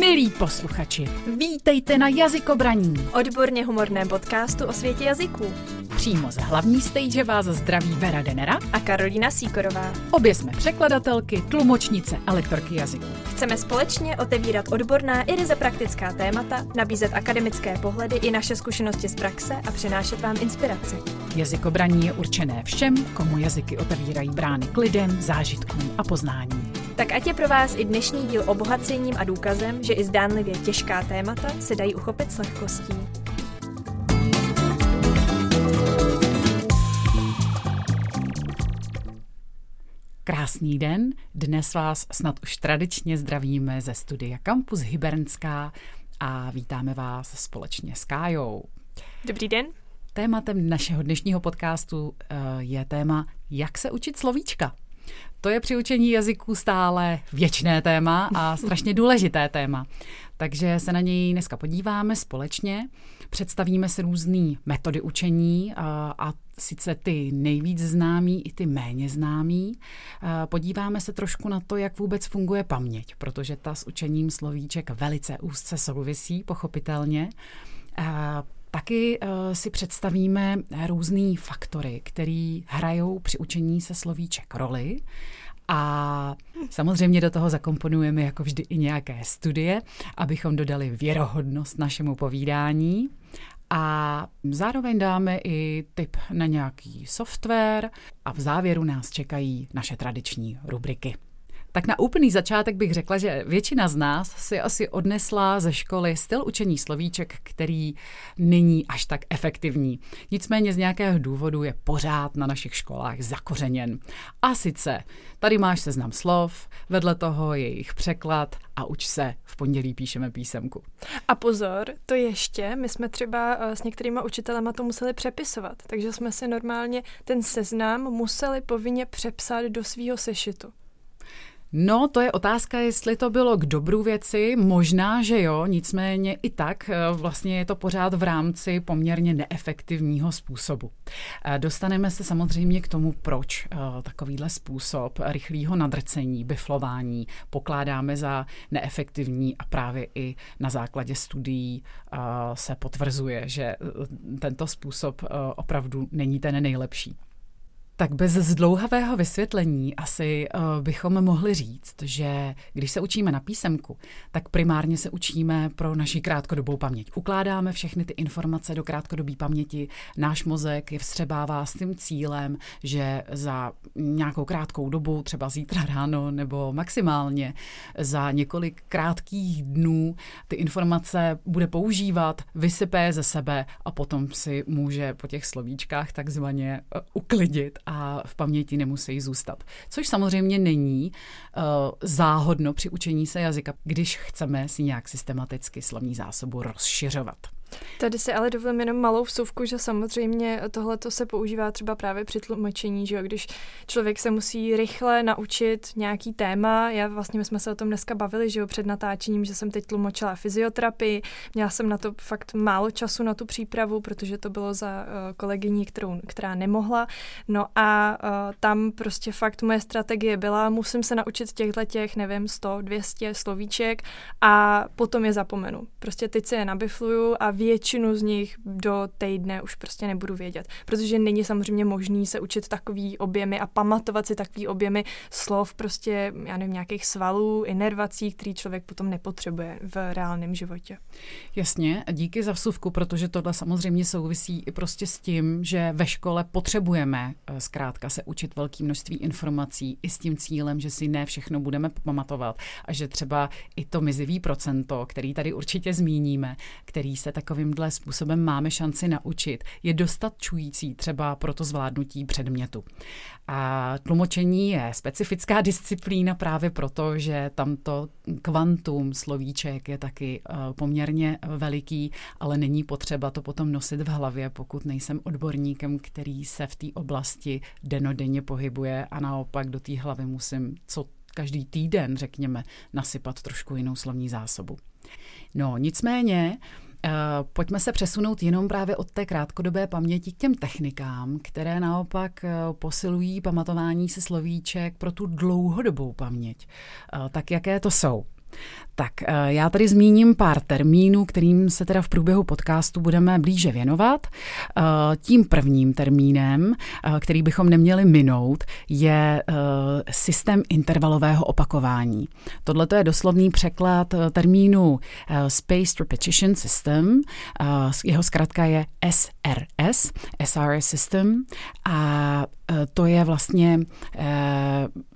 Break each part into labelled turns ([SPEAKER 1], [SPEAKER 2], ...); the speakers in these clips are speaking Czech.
[SPEAKER 1] Milí posluchači, vítejte na Jazykobraní.
[SPEAKER 2] Odborně humorném podcastu o světě jazyků.
[SPEAKER 1] Přímo z hlavní stage vás zdraví Vera Denera
[SPEAKER 2] a Karolina Síkorová.
[SPEAKER 1] Obě jsme překladatelky, tlumočnice a lektorky jazyků.
[SPEAKER 2] Chceme společně otevírat odborná i ryze praktická témata, nabízet akademické pohledy i naše zkušenosti z praxe a přinášet vám inspiraci.
[SPEAKER 1] Jazykobraní je určené všem, komu jazyky otevírají brány k lidem, zážitkům a poznání.
[SPEAKER 2] Tak ať je pro vás i dnešní díl obohacením a důkazem, že i zdánlivě těžká témata se dají uchopit s lehkostí.
[SPEAKER 1] Krásný den, dnes vás snad už tradičně zdravíme ze studia Campus Hybernská a vítáme vás společně s Kájou.
[SPEAKER 2] Dobrý den.
[SPEAKER 1] Tématem našeho dnešního podcastu eh, je téma, jak se učit slovíčka. To je při učení jazyků stále věčné téma a strašně důležité téma. Takže se na něj dneska podíváme společně, představíme si různé metody učení a, a sice ty nejvíc známý i ty méně známý. Podíváme se trošku na to, jak vůbec funguje paměť, protože ta s učením slovíček velice úzce souvisí, pochopitelně. Taky uh, si představíme různé faktory, které hrajou při učení se slovíček roli. A samozřejmě do toho zakomponujeme jako vždy i nějaké studie, abychom dodali věrohodnost našemu povídání. A zároveň dáme i tip na nějaký software a v závěru nás čekají naše tradiční rubriky. Tak na úplný začátek bych řekla, že většina z nás si asi odnesla ze školy styl učení slovíček, který není až tak efektivní. Nicméně z nějakého důvodu je pořád na našich školách zakořeněn. A sice, tady máš seznam slov, vedle toho je jejich překlad a uč se, v pondělí píšeme písemku.
[SPEAKER 2] A pozor, to ještě, my jsme třeba eh, s některýma učitelema to museli přepisovat, takže jsme si normálně ten seznam museli povinně přepsat do svého sešitu.
[SPEAKER 1] No, to je otázka, jestli to bylo k dobru věci. Možná, že jo, nicméně i tak eh, vlastně je to pořád v rámci poměrně neefektivního způsobu. Eh, dostaneme se samozřejmě k tomu, proč eh, takovýhle způsob rychlého nadrcení, biflování pokládáme za neefektivní a právě i na základě studií se potvrzuje, že tento způsob opravdu není ten nejlepší. Tak bez zdlouhavého vysvětlení asi uh, bychom mohli říct, že když se učíme na písemku, tak primárně se učíme pro naši krátkodobou paměť. Ukládáme všechny ty informace do krátkodobé paměti. Náš mozek je vstřebává s tím cílem, že za nějakou krátkou dobu, třeba zítra ráno nebo maximálně za několik krátkých dnů ty informace bude používat, vysype ze sebe a potom si může po těch slovíčkách takzvaně uh, uklidit a v paměti nemusí zůstat. Což samozřejmě není uh, záhodno při učení se jazyka, když chceme si nějak systematicky slovní zásobu rozšiřovat.
[SPEAKER 2] Tady si ale dovolím jenom malou vsuvku, že samozřejmě tohle se používá třeba právě při tlumočení, že jo? když člověk se musí rychle naučit nějaký téma. Já vlastně my jsme se o tom dneska bavili, že jo, před natáčením, že jsem teď tlumočila fyzioterapii. Měla jsem na to fakt málo času na tu přípravu, protože to bylo za uh, kolegyní, kterou, která nemohla. No a uh, tam prostě fakt moje strategie byla, musím se naučit těchto těch, nevím, 100, 200 slovíček a potom je zapomenu. Prostě teď se je nabifluju a většinu z nich do týdne už prostě nebudu vědět, protože není samozřejmě možný se učit takový objemy a pamatovat si takový objemy slov prostě, já nevím, nějakých svalů, inervací, který člověk potom nepotřebuje v reálném životě.
[SPEAKER 1] Jasně, díky za vsuvku, protože tohle samozřejmě souvisí i prostě s tím, že ve škole potřebujeme eh, zkrátka se učit velké množství informací i s tím cílem, že si ne všechno budeme pamatovat a že třeba i to mizivý procento, který tady určitě zmíníme, který se tak takovýmhle způsobem máme šanci naučit, je dostačující třeba pro to zvládnutí předmětu. A tlumočení je specifická disciplína právě proto, že tamto kvantum slovíček je taky eh, poměrně veliký, ale není potřeba to potom nosit v hlavě, pokud nejsem odborníkem, který se v té oblasti denodenně pohybuje a naopak do té hlavy musím co každý týden, řekněme, nasypat trošku jinou slovní zásobu. No, nicméně, Eh, pojďme se přesunout jenom právě od té krátkodobé paměti k těm technikám, které naopak eh, posilují pamatování se slovíček pro tu dlouhodobou paměť. Eh, tak jaké to jsou? Tak já tady zmíním pár termínů, kterým se teda v průběhu podcastu budeme blíže věnovat. Tím prvním termínem, který bychom neměli minout, je systém intervalového opakování. Tohle je doslovný překlad termínu Spaced Repetition System. Jeho zkrátka je SRS, SRS System. A to je vlastně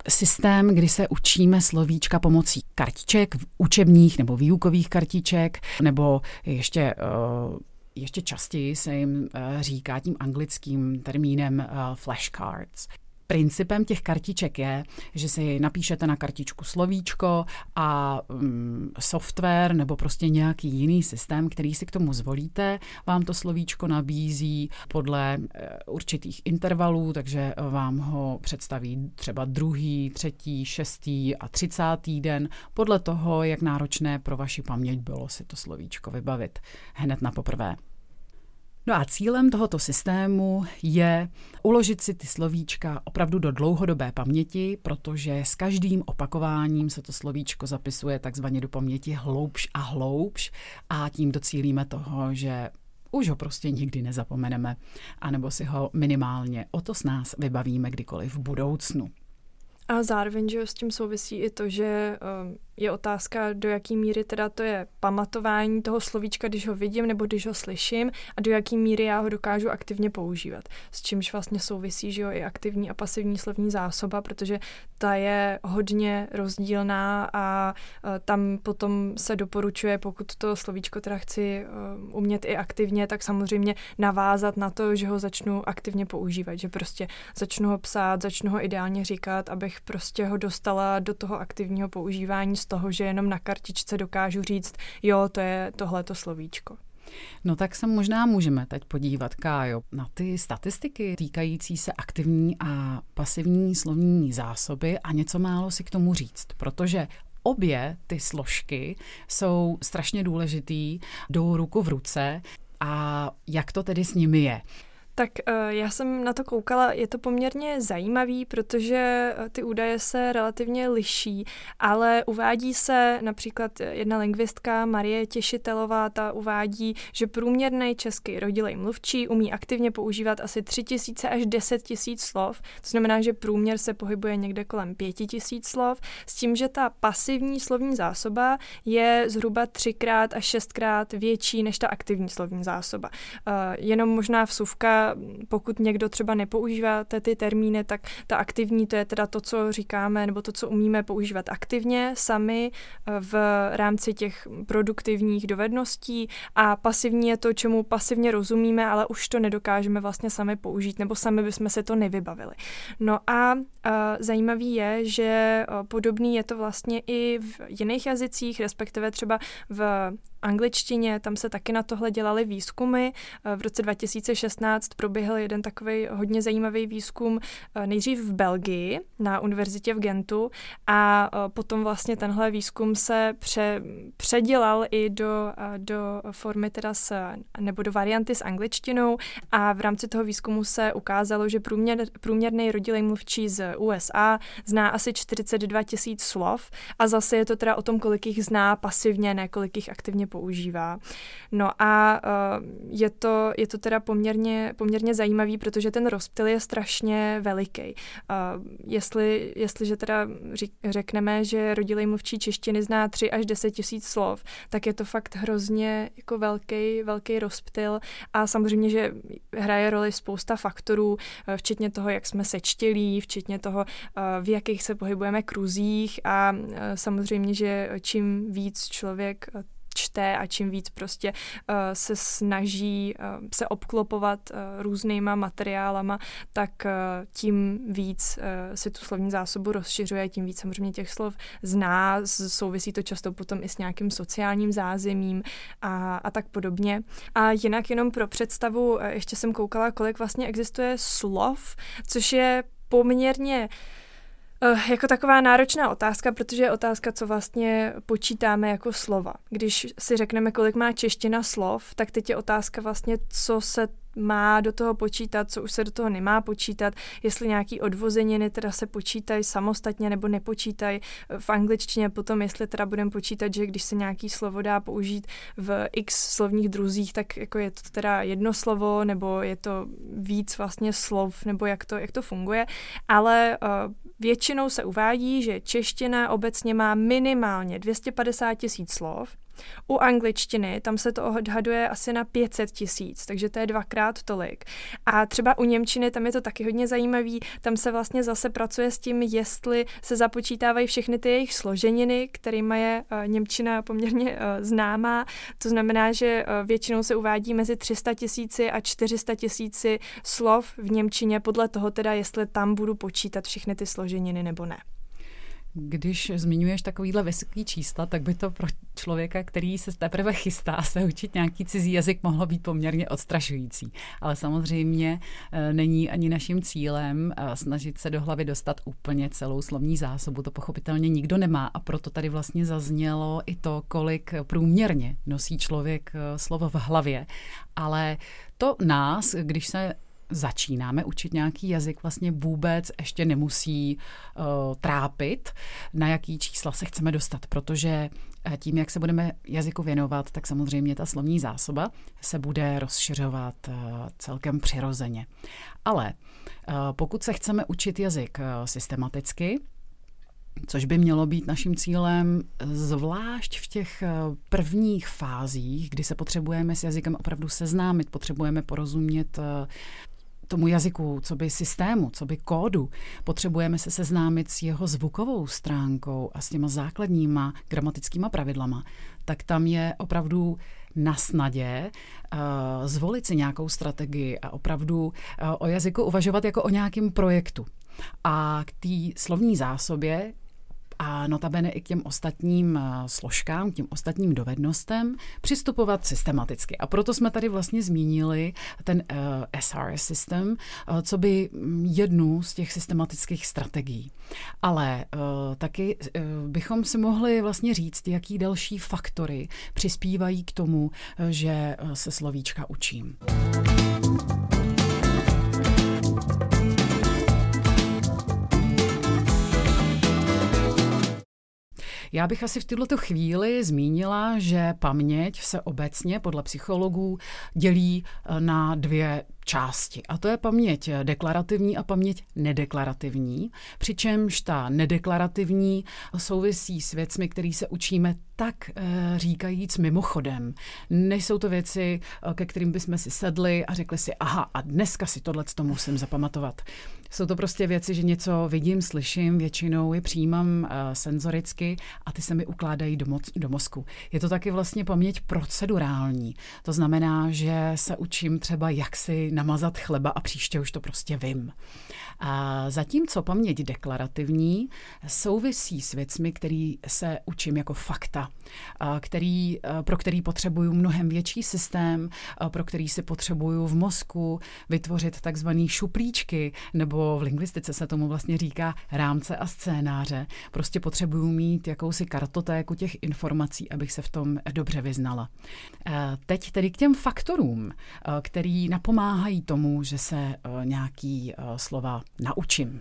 [SPEAKER 1] systém, kdy se učíme slovíčka pomocí kartiček, učebních nebo výukových kartiček, nebo ještě eh, ještě častěji se jim eh, říká tím anglickým termínem eh, flashcards. Principem těch kartiček je, že si napíšete na kartičku slovíčko a mm, software nebo prostě nějaký jiný systém, který si k tomu zvolíte, vám to slovíčko nabízí podle e, určitých intervalů, takže vám ho představí třeba druhý, třetí, šestý a třicátý den, podle toho, jak náročné pro vaši paměť bylo si to slovíčko vybavit hned na poprvé. No a cílem tohoto systému je uložit si ty slovíčka opravdu do dlouhodobé paměti, protože s každým opakováním se to slovíčko zapisuje takzvaně do paměti hloubš a hloubš a tím docílíme toho, že už ho prostě nikdy nezapomeneme, anebo si ho minimálně o to s nás vybavíme kdykoliv v budoucnu.
[SPEAKER 2] A zároveň, že s tím souvisí i to, že um, je otázka, do jaký míry teda to je pamatování toho slovíčka, když ho vidím nebo když ho slyším a do jaký míry já ho dokážu aktivně používat. S čímž vlastně souvisí, že jo, i aktivní a pasivní slovní zásoba, protože ta je hodně rozdílná a tam potom se doporučuje, pokud to slovíčko teda chci umět i aktivně, tak samozřejmě navázat na to, že ho začnu aktivně používat, že prostě začnu ho psát, začnu ho ideálně říkat, abych prostě ho dostala do toho aktivního používání toho, že jenom na kartičce dokážu říct, jo, to je tohleto slovíčko.
[SPEAKER 1] No tak se možná můžeme teď podívat, Kájo, na ty statistiky týkající se aktivní a pasivní slovní zásoby a něco málo si k tomu říct, protože obě ty složky jsou strašně důležitý, jdou ruku v ruce a jak to tedy s nimi je.
[SPEAKER 2] Tak uh, já jsem na to koukala, je to poměrně zajímavý, protože uh, ty údaje se relativně liší, ale uvádí se například jedna lingvistka Marie Těšitelová, ta uvádí, že průměrný český rodilej mluvčí umí aktivně používat asi 3000 až 10 tisíc slov, to znamená, že průměr se pohybuje někde kolem 5000 slov, s tím, že ta pasivní slovní zásoba je zhruba třikrát až šestkrát větší než ta aktivní slovní zásoba. Jenom možná vsuvka pokud někdo třeba nepoužíváte ty termíny, tak ta aktivní to je teda to, co říkáme, nebo to, co umíme používat aktivně sami eh, v rámci těch produktivních dovedností a pasivní je to, čemu pasivně rozumíme, ale už to nedokážeme vlastně sami použít, nebo sami bychom se to nevybavili. No a zajímavý je, že uh, podobný je to vlastně i v jiných jazycích, respektive třeba v angličtině, tam se taky na tohle dělali výzkumy. V roce 2016 proběhl jeden takový hodně zajímavý výzkum eh, nejdřív v Belgii na univerzitě v Gentu a eh, potom vlastně tenhle výzkum se pře, předělal i do, eh, do formy teda s, nebo do varianty s angličtinou a v rámci toho výzkumu se ukázalo, že průměr, průměrný rodilej mluvčí z USA zná asi 42 tisíc slov a zase je to teda o tom, kolik jich zná pasivně, ne kolik jich aktivně používá. No a je to, je to teda poměrně, poměrně zajímavý, protože ten rozptyl je strašně veliký. Uh, jestli, jestliže teda řekneme, že rodilej mluvčí češtiny zná 3 až 10 tisíc slov, tak je to fakt hrozně jako velký, velký rozptyl a samozřejmě, že hraje roli spousta faktorů, včetně toho, jak jsme sečtělí, včetně toho, v jakých se pohybujeme kruzích a samozřejmě, že čím víc člověk čte a čím víc prostě uh, se snaží uh, se obklopovat uh, různýma materiálama, tak tím víc si tu slovní zásobu rozšiřuje, tím víc samozřejmě těch slov zná, souvisí to často potom i s nějakým sociálním zázemím a, a tak podobně. A jinak jenom pro představu, ještě jsem koukala, kolik vlastně existuje slov, což je poměrně Uh, jako taková náročná otázka, protože je otázka, co vlastně počítáme jako slova. Když si řekneme, kolik má čeština slov, tak teď je otázka vlastně, co se má do toho počítat, co už se do toho nemá počítat, jestli nějaký odvozeniny teda se počítají samostatně nebo nepočítají v angličtině, potom jestli teda budeme počítat, že když se nějaký slovo dá použít v x slovních druzích, tak jako je to teda jedno slovo, nebo je to víc vlastně slov, nebo jak to, jak to funguje, ale uh, většinou se uvádí, že čeština obecně má minimálně 250 tisíc slov, u angličtiny tam se to odhaduje asi na 500 tisíc, takže to je dvakrát tolik. A třeba u Němčiny tam je to taky hodně zajímavý, tam se vlastně zase pracuje s tím, jestli se započítávají všechny ty jejich složeniny, kterými je uh, Němčina poměrně uh, známá. To znamená, že uh, většinou se uvádí mezi 300 tisíci a 400 tisíci slov v Němčině, podle toho teda, jestli tam budu počítat všechny ty složeniny nebo ne.
[SPEAKER 1] Když zmiňuješ takovýhle vysoký čísla, tak by to pro člověka, který se teprve chystá se učit nějaký cizí jazyk, mohlo být poměrně odstrašující. Ale samozřejmě eh, není ani naším cílem eh, snažit se do hlavy dostat úplně celou slovní zásobu. To pochopitelně nikdo nemá a proto tady vlastně zaznělo i to, kolik průměrně nosí člověk eh, slovo v hlavě. Ale to nás, když se začínáme učit nějaký jazyk, vlastně vůbec ještě nemusí uh, trápit, na jaký čísla se chceme dostat, protože eh, tím, jak se budeme jazyku věnovat, tak samozřejmě ta slovní zásoba se bude rozšiřovat uh, celkem přirozeně. Ale uh, pokud se chceme učit jazyk uh, systematicky, což by mělo být naším cílem, zvlášť v těch prvních fázích, kdy se potřebujeme s jazykem opravdu seznámit, potřebujeme porozumět tomu jazyku, co by systému, co by kódu, potřebujeme se seznámit s jeho zvukovou stránkou a s těma základníma gramatickýma pravidlama, tak tam je opravdu na snadě uh, zvolit si nějakou strategii a opravdu uh, o jazyku uvažovat jako o nějakém projektu. A k té slovní zásobě a notabene i k těm ostatním eh, složkám, k těm ostatním dovednostem přistupovat systematicky. A proto jsme tady vlastně zmínili ten uh, eh, SRS systém, uh, co by mm, jednu z těch systematických strategií. Ale uh, taky uh, bychom si mohli vlastně říct, jaký další faktory přispívají k tomu, že se slovíčka učím. Já bych asi v této chvíli zmínila, že paměť se obecně podle psychologů dělí eh, na dvě části. A to je paměť deklarativní a paměť nedeklarativní. Přičemž ta nedeklarativní souvisí s věcmi, které se učíme tak eh, říkajíc mimochodem. Nejsou to věci, eh, ke kterým bychom si sedli a řekli si, aha, a dneska si tohle to musím zapamatovat. Jsou to prostě věci, že něco vidím, slyším, většinou je přijímám uh, senzoricky a ty se mi ukládají do, mo- do mozku. Je to taky vlastně paměť procedurální. To znamená, že se učím třeba, jak si namazat chleba a příště už to prostě vím. A zatímco paměť deklarativní souvisí s věcmi, které se učím jako fakta, který, pro který potřebuju mnohem větší systém, pro který si potřebuju v mozku vytvořit takzvané šuplíčky, nebo v lingvistice se tomu vlastně říká rámce a scénáře. Prostě potřebuju mít jakousi kartotéku těch informací, abych se v tom dobře vyznala. Teď tedy k těm faktorům, který napomáhají tomu, že se nějaký slova naučím.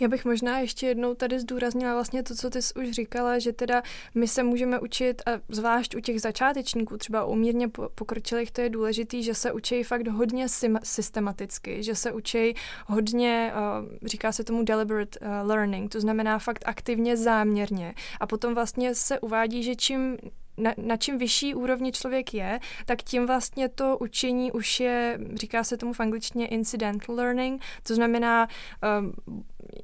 [SPEAKER 2] Já bych možná ještě jednou tady zdůraznila vlastně to, co ty jsi už říkala, že teda my se můžeme učit, a zvlášť u těch začátečníků, třeba u mírně pokročilých, to je důležitý, že se učí fakt hodně systematicky, že se učí hodně, uh, říká se tomu deliberate uh, learning, to znamená fakt aktivně, záměrně. A potom vlastně se uvádí, že čím na, na čím vyšší úrovni člověk je, tak tím vlastně to učení už je, říká se tomu v angličtině incidental learning, to znamená um,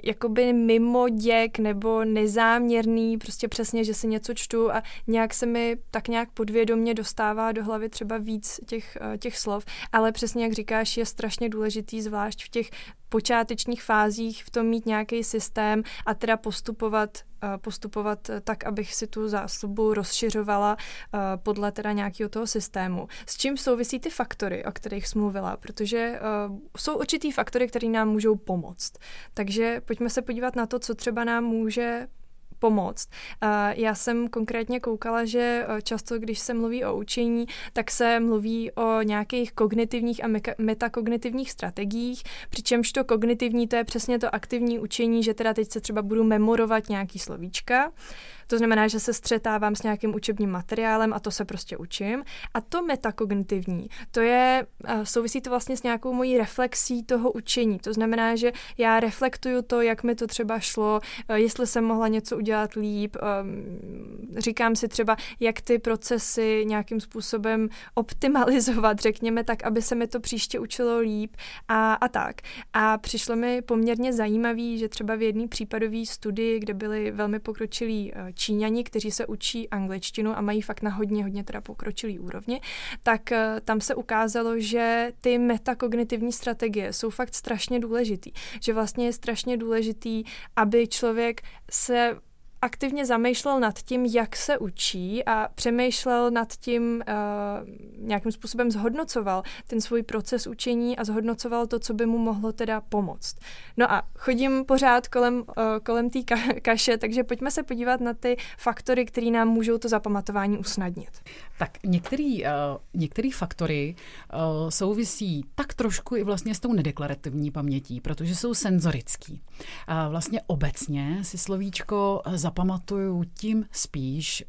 [SPEAKER 2] jakoby mimo děk nebo nezáměrný, prostě přesně, že si něco čtu a nějak se mi tak nějak podvědomně dostává do hlavy třeba víc těch, uh, těch slov, ale přesně jak říkáš, je strašně důležitý, zvlášť v těch počátečních fázích v tom mít nějaký systém a teda postupovat postupovat tak, abych si tu zásobu rozšiřovala podle teda nějakého toho systému. S čím souvisí ty faktory, o kterých jsem mluvila, protože jsou určitý faktory, které nám můžou pomoct. Takže Pojďme se podívat na to, co třeba nám může pomoct. Já jsem konkrétně koukala, že eh, často, když se mluví o učení, tak se mluví o nějakých kognitivních a metakognitivních strategiích, přičemž to kognitivní to je přesně to aktivní učení, že teda teď se třeba budu memorovat nějaký slovíčka, to znamená, že se střetávám s nějakým učebním materiálem a to se prostě učím. A to metakognitivní, to je, souvisí to vlastně s nějakou mojí reflexí toho učení. To znamená, že já reflektuju to, jak mi to třeba šlo, jestli jsem mohla něco udělat líp, říkám si třeba, jak ty procesy nějakým způsobem optimalizovat, řekněme tak, aby se mi to příště učilo líp a, a tak. A přišlo mi poměrně zajímavý, že třeba v jedné případové studii, kde byli velmi pokročilí Číňani, kteří se učí angličtinu a mají fakt na hodně, hodně teda pokročilý úrovni, tak eh, tam se ukázalo, že ty metakognitivní strategie jsou fakt strašně důležitý. Že vlastně je strašně důležitý, aby člověk se aktivně zamýšlel nad tím, jak se učí a přemýšlel nad tím, uh, nějakým způsobem zhodnocoval ten svůj proces učení a zhodnocoval to, co by mu mohlo teda pomoct. No a chodím pořád kolem, uh, kolem té ka- kaše, takže pojďme se podívat na ty faktory, které nám můžou to zapamatování usnadnit.
[SPEAKER 1] Tak některý, uh, některý faktory uh, souvisí tak trošku i vlastně s tou nedeklarativní pamětí, protože jsou senzorický. Vlastně obecně si slovíčko zapamatuju tím spíš,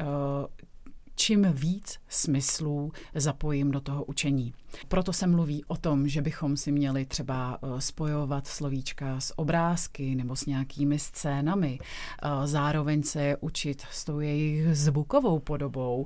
[SPEAKER 1] čím víc smyslů zapojím do toho učení. Proto se mluví o tom, že bychom si měli třeba spojovat slovíčka s obrázky nebo s nějakými scénami, zároveň se učit s tou jejich zvukovou podobou.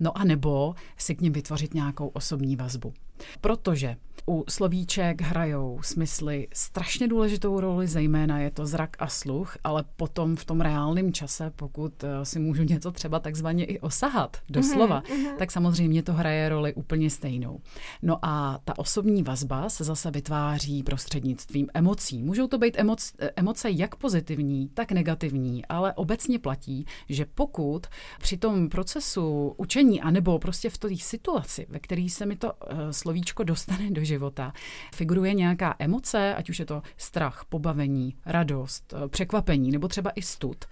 [SPEAKER 1] No a nebo si k ním vytvořit nějakou osobní vazbu. Protože u slovíček hrajou smysly strašně důležitou roli, zejména je to zrak a sluch, ale potom v tom reálném čase, pokud eh, si můžu něco třeba takzvaně i osahat doslova, mm-hmm. tak samozřejmě to hraje roli úplně stejnou. No a ta osobní vazba se zase vytváří prostřednictvím emocí. Můžou to být emoce, emoce jak pozitivní, tak negativní, ale obecně platí, že pokud při tom procesu učení, anebo prostě v té situaci, ve které se mi to uh, slovíčko dostane do života, figuruje nějaká emoce, ať už je to strach, pobavení, radost, eh, překvapení nebo třeba i stud,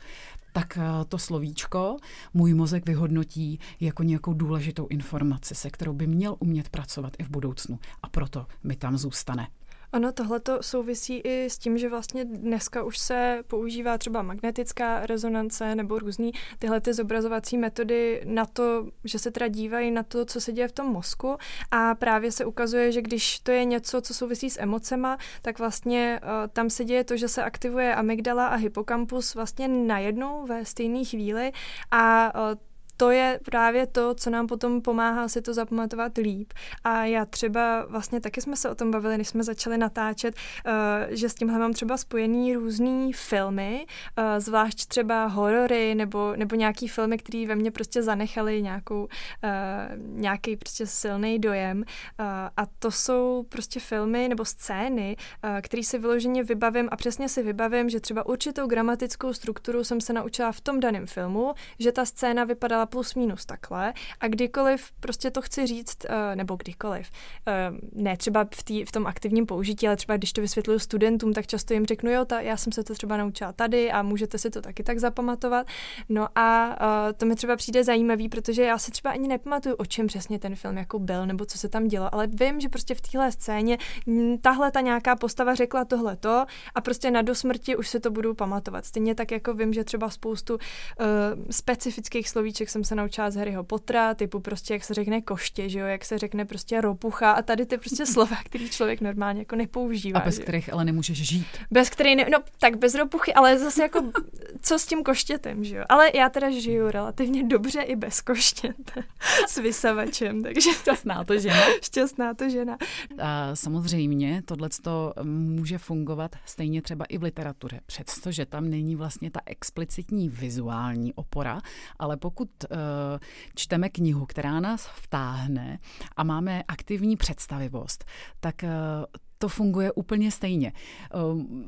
[SPEAKER 1] tak eh, to slovíčko můj mozek vyhodnotí jako nějakou důležitou informaci, se kterou by měl umět pracovat i v budoucnu. A proto mi tam zůstane.
[SPEAKER 2] Ono tohle to souvisí i s tím, že vlastně dneska už se používá třeba magnetická rezonance nebo různý tyhle ty zobrazovací metody na to, že se teda dívají na to, co se děje v tom mozku. A právě se ukazuje, že když to je něco, co souvisí s emocema, tak vlastně uh, tam se děje to, že se aktivuje amygdala a hypokampus vlastně najednou ve stejné chvíli. A uh, to je právě to, co nám potom pomáhá si to zapamatovat líp. A já třeba vlastně taky jsme se o tom bavili, než jsme začali natáčet, uh, že s tímhle mám třeba spojený různý filmy, uh, zvlášť třeba horory nebo, nebo nějaký filmy, které ve mně prostě zanechaly nějakou, uh, nějaký prostě silný dojem. A to jsou prostě filmy nebo scény, které si vyloženě vybavím a přesně si vybavím, že třeba určitou gramatickou strukturu jsem se naučila v tom daném filmu, že ta scéna vypadala plus minus takhle a kdykoliv prostě to chci říct, uh, nebo kdykoliv, uh, ne třeba v, tý, v tom aktivním použití, ale třeba když to vysvětluju studentům, tak často jim řeknu, jo, ta, já jsem se to třeba naučila tady a můžete si to taky tak zapamatovat. No a uh, to mi třeba přijde zajímavý, protože já si třeba ani nepamatuju, o čem přesně ten film jako byl, nebo co se tam dělo, ale vím, že prostě v téhle scéně tahle ta nějaká postava řekla tohle to a prostě na dosmrti už se to budu pamatovat. Stejně tak jako vím, že třeba spoustu uh, specifických slovíček jsem se naučila z Harryho Pottera, typu prostě, jak se řekne koště, že jo, jak se řekne prostě ropucha a tady ty prostě slova, který člověk normálně jako nepoužívá.
[SPEAKER 1] A bez kterých ale nemůžeš žít.
[SPEAKER 2] Bez kterých, ne, no tak bez ropuchy, ale zase jako co s tím koštětem, že jo. Ale já teda žiju relativně dobře i bez koštěte s vysavačem, takže
[SPEAKER 1] šťastná to žena.
[SPEAKER 2] šťastná to žena.
[SPEAKER 1] A samozřejmě tohle může fungovat stejně třeba i v literatuře, přestože tam není vlastně ta explicitní vizuální opora, ale pokud čteme knihu, která nás vtáhne a máme aktivní představivost, tak eh, to funguje úplně stejně. Eh,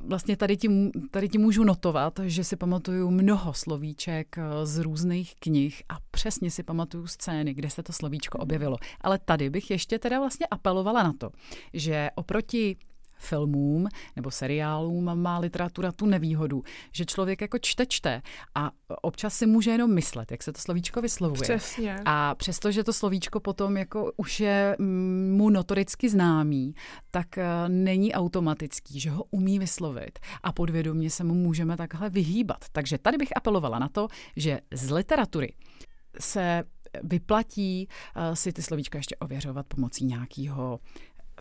[SPEAKER 1] vlastně tady ti, tady ti můžu notovat, že si pamatuju mnoho slovíček eh, z různých knih a přesně si pamatuju scény, kde se to slovíčko objevilo. Ale tady bych ještě teda vlastně apelovala na to, že oproti filmům nebo seriálům má literatura tu nevýhodu, že člověk jako čte, čte a občas si může jenom myslet, jak se to slovíčko vyslovuje.
[SPEAKER 2] Přesně.
[SPEAKER 1] A přestože to slovíčko potom jako už je mm, mu notoricky známý, tak eh, není automatický, že ho umí vyslovit a podvědomě se mu můžeme takhle vyhýbat. Takže tady bych apelovala na to, že z literatury se vyplatí uh, si ty slovíčka ještě ověřovat pomocí nějakého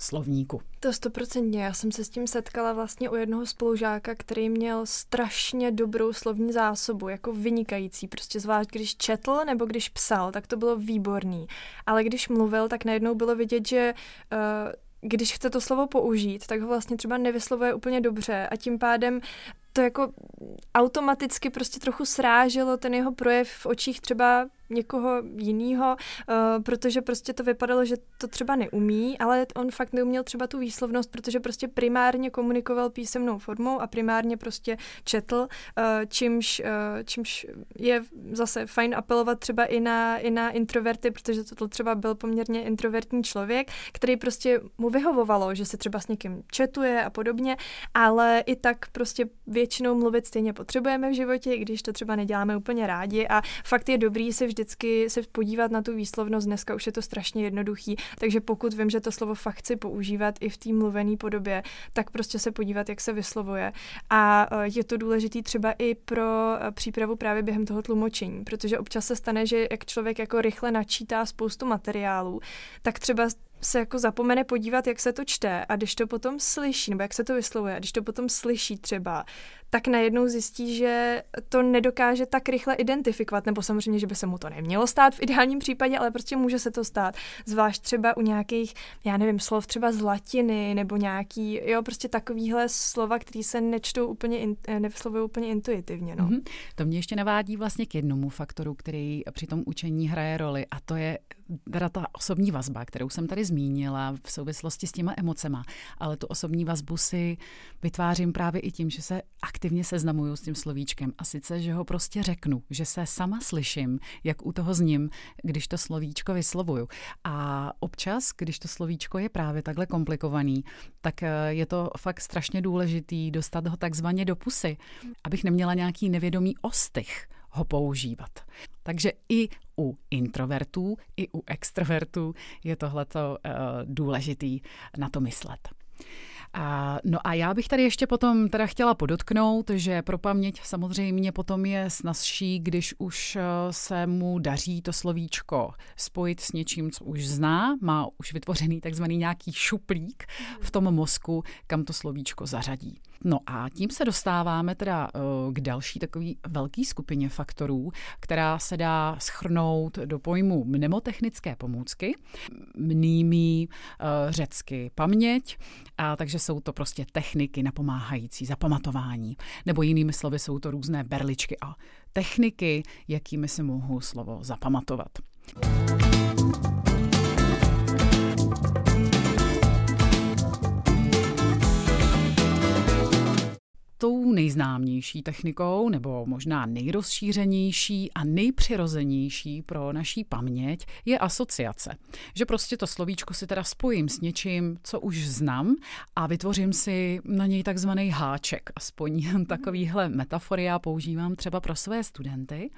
[SPEAKER 1] slovníku.
[SPEAKER 2] To stoprocentně. Já jsem se s tím setkala vlastně u jednoho spolužáka, který měl strašně dobrou slovní zásobu, jako vynikající. Prostě zvlášť, když četl nebo když psal, tak to bylo výborný. Ale když mluvil, tak najednou bylo vidět, že uh, když chce to slovo použít, tak ho vlastně třeba nevyslovuje úplně dobře a tím pádem to jako automaticky prostě trochu sráželo ten jeho projev v očích třeba někoho jiného, uh, protože prostě to vypadalo, že to třeba neumí, ale on fakt neuměl třeba tu výslovnost, protože prostě primárně komunikoval písemnou formou a primárně prostě četl, uh, čímž, uh, čímž je zase fajn apelovat třeba i na, i na introverty, protože to třeba byl poměrně introvertní člověk, který prostě mu vyhovovalo, že se třeba s někým četuje a podobně, ale i tak prostě většinou mluvit stejně potřebujeme v životě, i když to třeba neděláme úplně rádi a fakt je dobrý se vždycky se podívat na tu výslovnost. Dneska už je to strašně jednoduchý, takže pokud vím, že to slovo fakt chci používat i v té mluvené podobě, tak prostě se podívat, jak se vyslovuje. A e, je to důležitý třeba i pro e, přípravu právě během toho tlumočení, protože občas se stane, že jak člověk jako rychle načítá spoustu materiálů, tak třeba se jako zapomene podívat, jak se to čte a když to potom slyší, nebo jak se to vyslovuje, a když to potom slyší třeba, tak najednou zjistí, že to nedokáže tak rychle identifikovat, nebo samozřejmě, že by se mu to nemělo stát v ideálním případě, ale prostě může se to stát. Zvlášť třeba u nějakých, já nevím, slov třeba z latiny, nebo nějaký, jo, prostě takovýhle slova, které se nečtou úplně, nevyslovují úplně intuitivně. No. Mm-hmm.
[SPEAKER 1] To mě ještě navádí vlastně k jednomu faktoru, který při tom učení hraje roli, a to je teda ta osobní vazba, kterou jsem tady zmínila v souvislosti s těma emocema, ale tu osobní vazbu si vytvářím právě i tím, že se seznamuju s tím slovíčkem a sice, že ho prostě řeknu, že se sama slyším, jak u toho zním, když to slovíčko vyslovuju. A občas, když to slovíčko je právě takhle komplikovaný, tak eh, je to fakt strašně důležitý dostat ho takzvaně do pusy, abych neměla nějaký nevědomý ostych ho používat. Takže i u introvertů, i u extrovertů je tohleto uh, důležitý na to myslet. A, no a já bych tady ještě potom teda chtěla podotknout, že pro paměť samozřejmě potom je snazší, když už eh, se mu daří to slovíčko spojit s něčím, co už zná, má už vytvořený takzvaný nějaký šuplík v tom mozku, kam to slovíčko zařadí. No a tím se dostáváme teda eh, k další takový velký skupině faktorů, která se dá schrnout do pojmu mnemotechnické pomůcky, mnými eh, řecky paměť, a takže jsou to prostě techniky napomáhající zapamatování, nebo jinými slovy jsou to různé berličky a techniky, jakými si mohu slovo zapamatovat. Tou nejznámější technikou, nebo možná nejrozšířenější a nejpřirozenější pro naší paměť je asociace. Že prostě to slovíčko si teda spojím s něčím, co už znám a vytvořím si na něj takzvaný háček. Aspoň takovýhle metafory já používám třeba pro své studenty.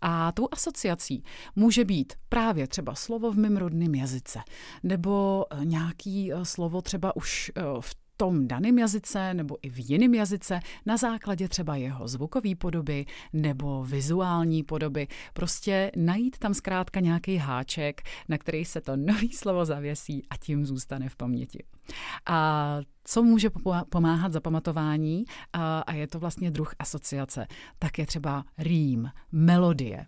[SPEAKER 1] A tou asociací může být právě třeba slovo v mém rodném jazyce, nebo nějaký eh, slovo třeba už eh, v tom daném jazyce nebo i v jiném jazyce na základě třeba jeho zvukové podoby nebo vizuální podoby. Prostě najít tam zkrátka nějaký háček, na který se to nový slovo zavěsí a tím zůstane v paměti. A co může pomáhat zapamatování, a je to vlastně druh asociace, tak je třeba rým, melodie,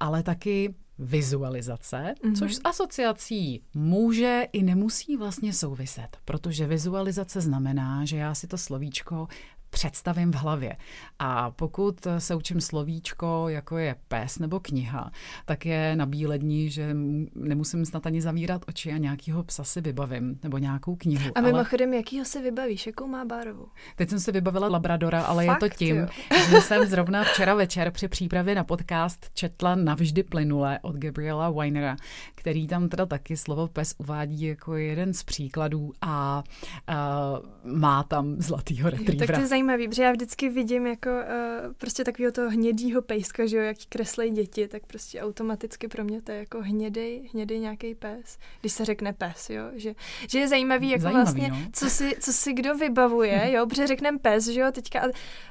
[SPEAKER 1] ale taky vizualizace, mm-hmm. což s asociací může i nemusí vlastně souviset, protože vizualizace znamená, že já si to slovíčko představím v hlavě. A pokud se učím slovíčko, jako je pes nebo kniha, tak je na bílední, že nemusím snad ani zavírat oči a nějakýho psa si vybavím, nebo nějakou knihu.
[SPEAKER 2] A mimochodem, ale... jakýho si vybavíš? Jakou má barvu?
[SPEAKER 1] Teď jsem si vybavila Labradora, ale Fakt, je to tím, jo. že jsem zrovna včera večer při přípravě na podcast četla Navždy plynule od Gabriela Weinera, který tam teda taky slovo pes uvádí jako jeden z příkladů a uh, má tam zlatýho retrievera.
[SPEAKER 2] Tak to je zajímavý, protože já vždycky vidím jako uh, prostě takového toho hnědýho pejska, že jo, jaký kreslej děti, tak prostě automaticky pro mě to je jako hnědej, hnědej nějaký pes, když se řekne pes, jo, že, že je zajímavý, jako zajímavý, vlastně, no. co, si, co si kdo vybavuje, jo, protože řekneme pes, že jo, teďka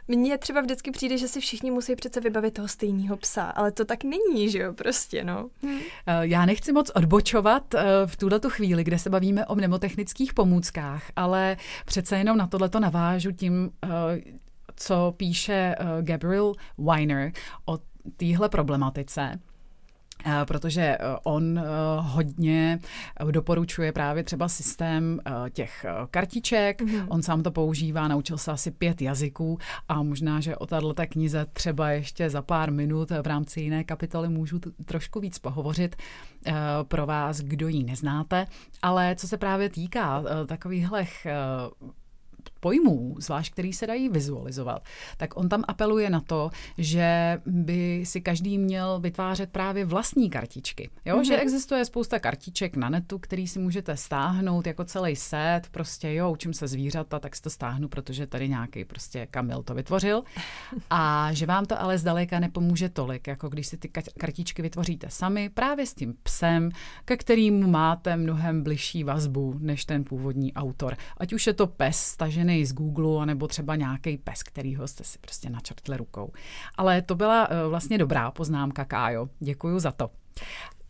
[SPEAKER 2] mně třeba vždycky přijde, že si všichni musí přece vybavit toho stejného psa, ale to tak není, že jo, prostě, no. Hmm.
[SPEAKER 1] Já nechci moc odbočovat eh, v tuhle chvíli, kde se bavíme o mnemotechnických pomůckách, ale přece jenom na tohleto navážu tím, eh, co píše Gabriel Weiner o téhle problematice. Eh, protože eh, on eh, hodně doporučuje právě třeba systém těch kartiček. Mm-hmm. On sám to používá, naučil se asi pět jazyků a možná, že o této knize třeba ještě za pár minut v rámci jiné kapitoly můžu trošku víc pohovořit pro vás, kdo ji neznáte. Ale co se právě týká takovýchhle pojmů, zvlášť který se dají vizualizovat, tak on tam apeluje na to, že by si každý měl vytvářet právě vlastní kartičky. Jo, mm-hmm. že existuje spousta kartiček na netu, který si můžete stáhnout jako celý set, prostě jo, učím se zvířata, tak si to stáhnu, protože tady nějaký prostě Kamil to vytvořil. A že vám to ale zdaleka nepomůže tolik, jako když si ty kartičky vytvoříte sami, právě s tím psem, ke kterému máte mnohem bližší vazbu než ten původní autor. Ať už je to pes stažený stažený z Google, anebo třeba nějaký pes, kterýho jste si prostě načrtli rukou. Ale to byla uh, vlastně dobrá poznámka, Kájo. Děkuji za to.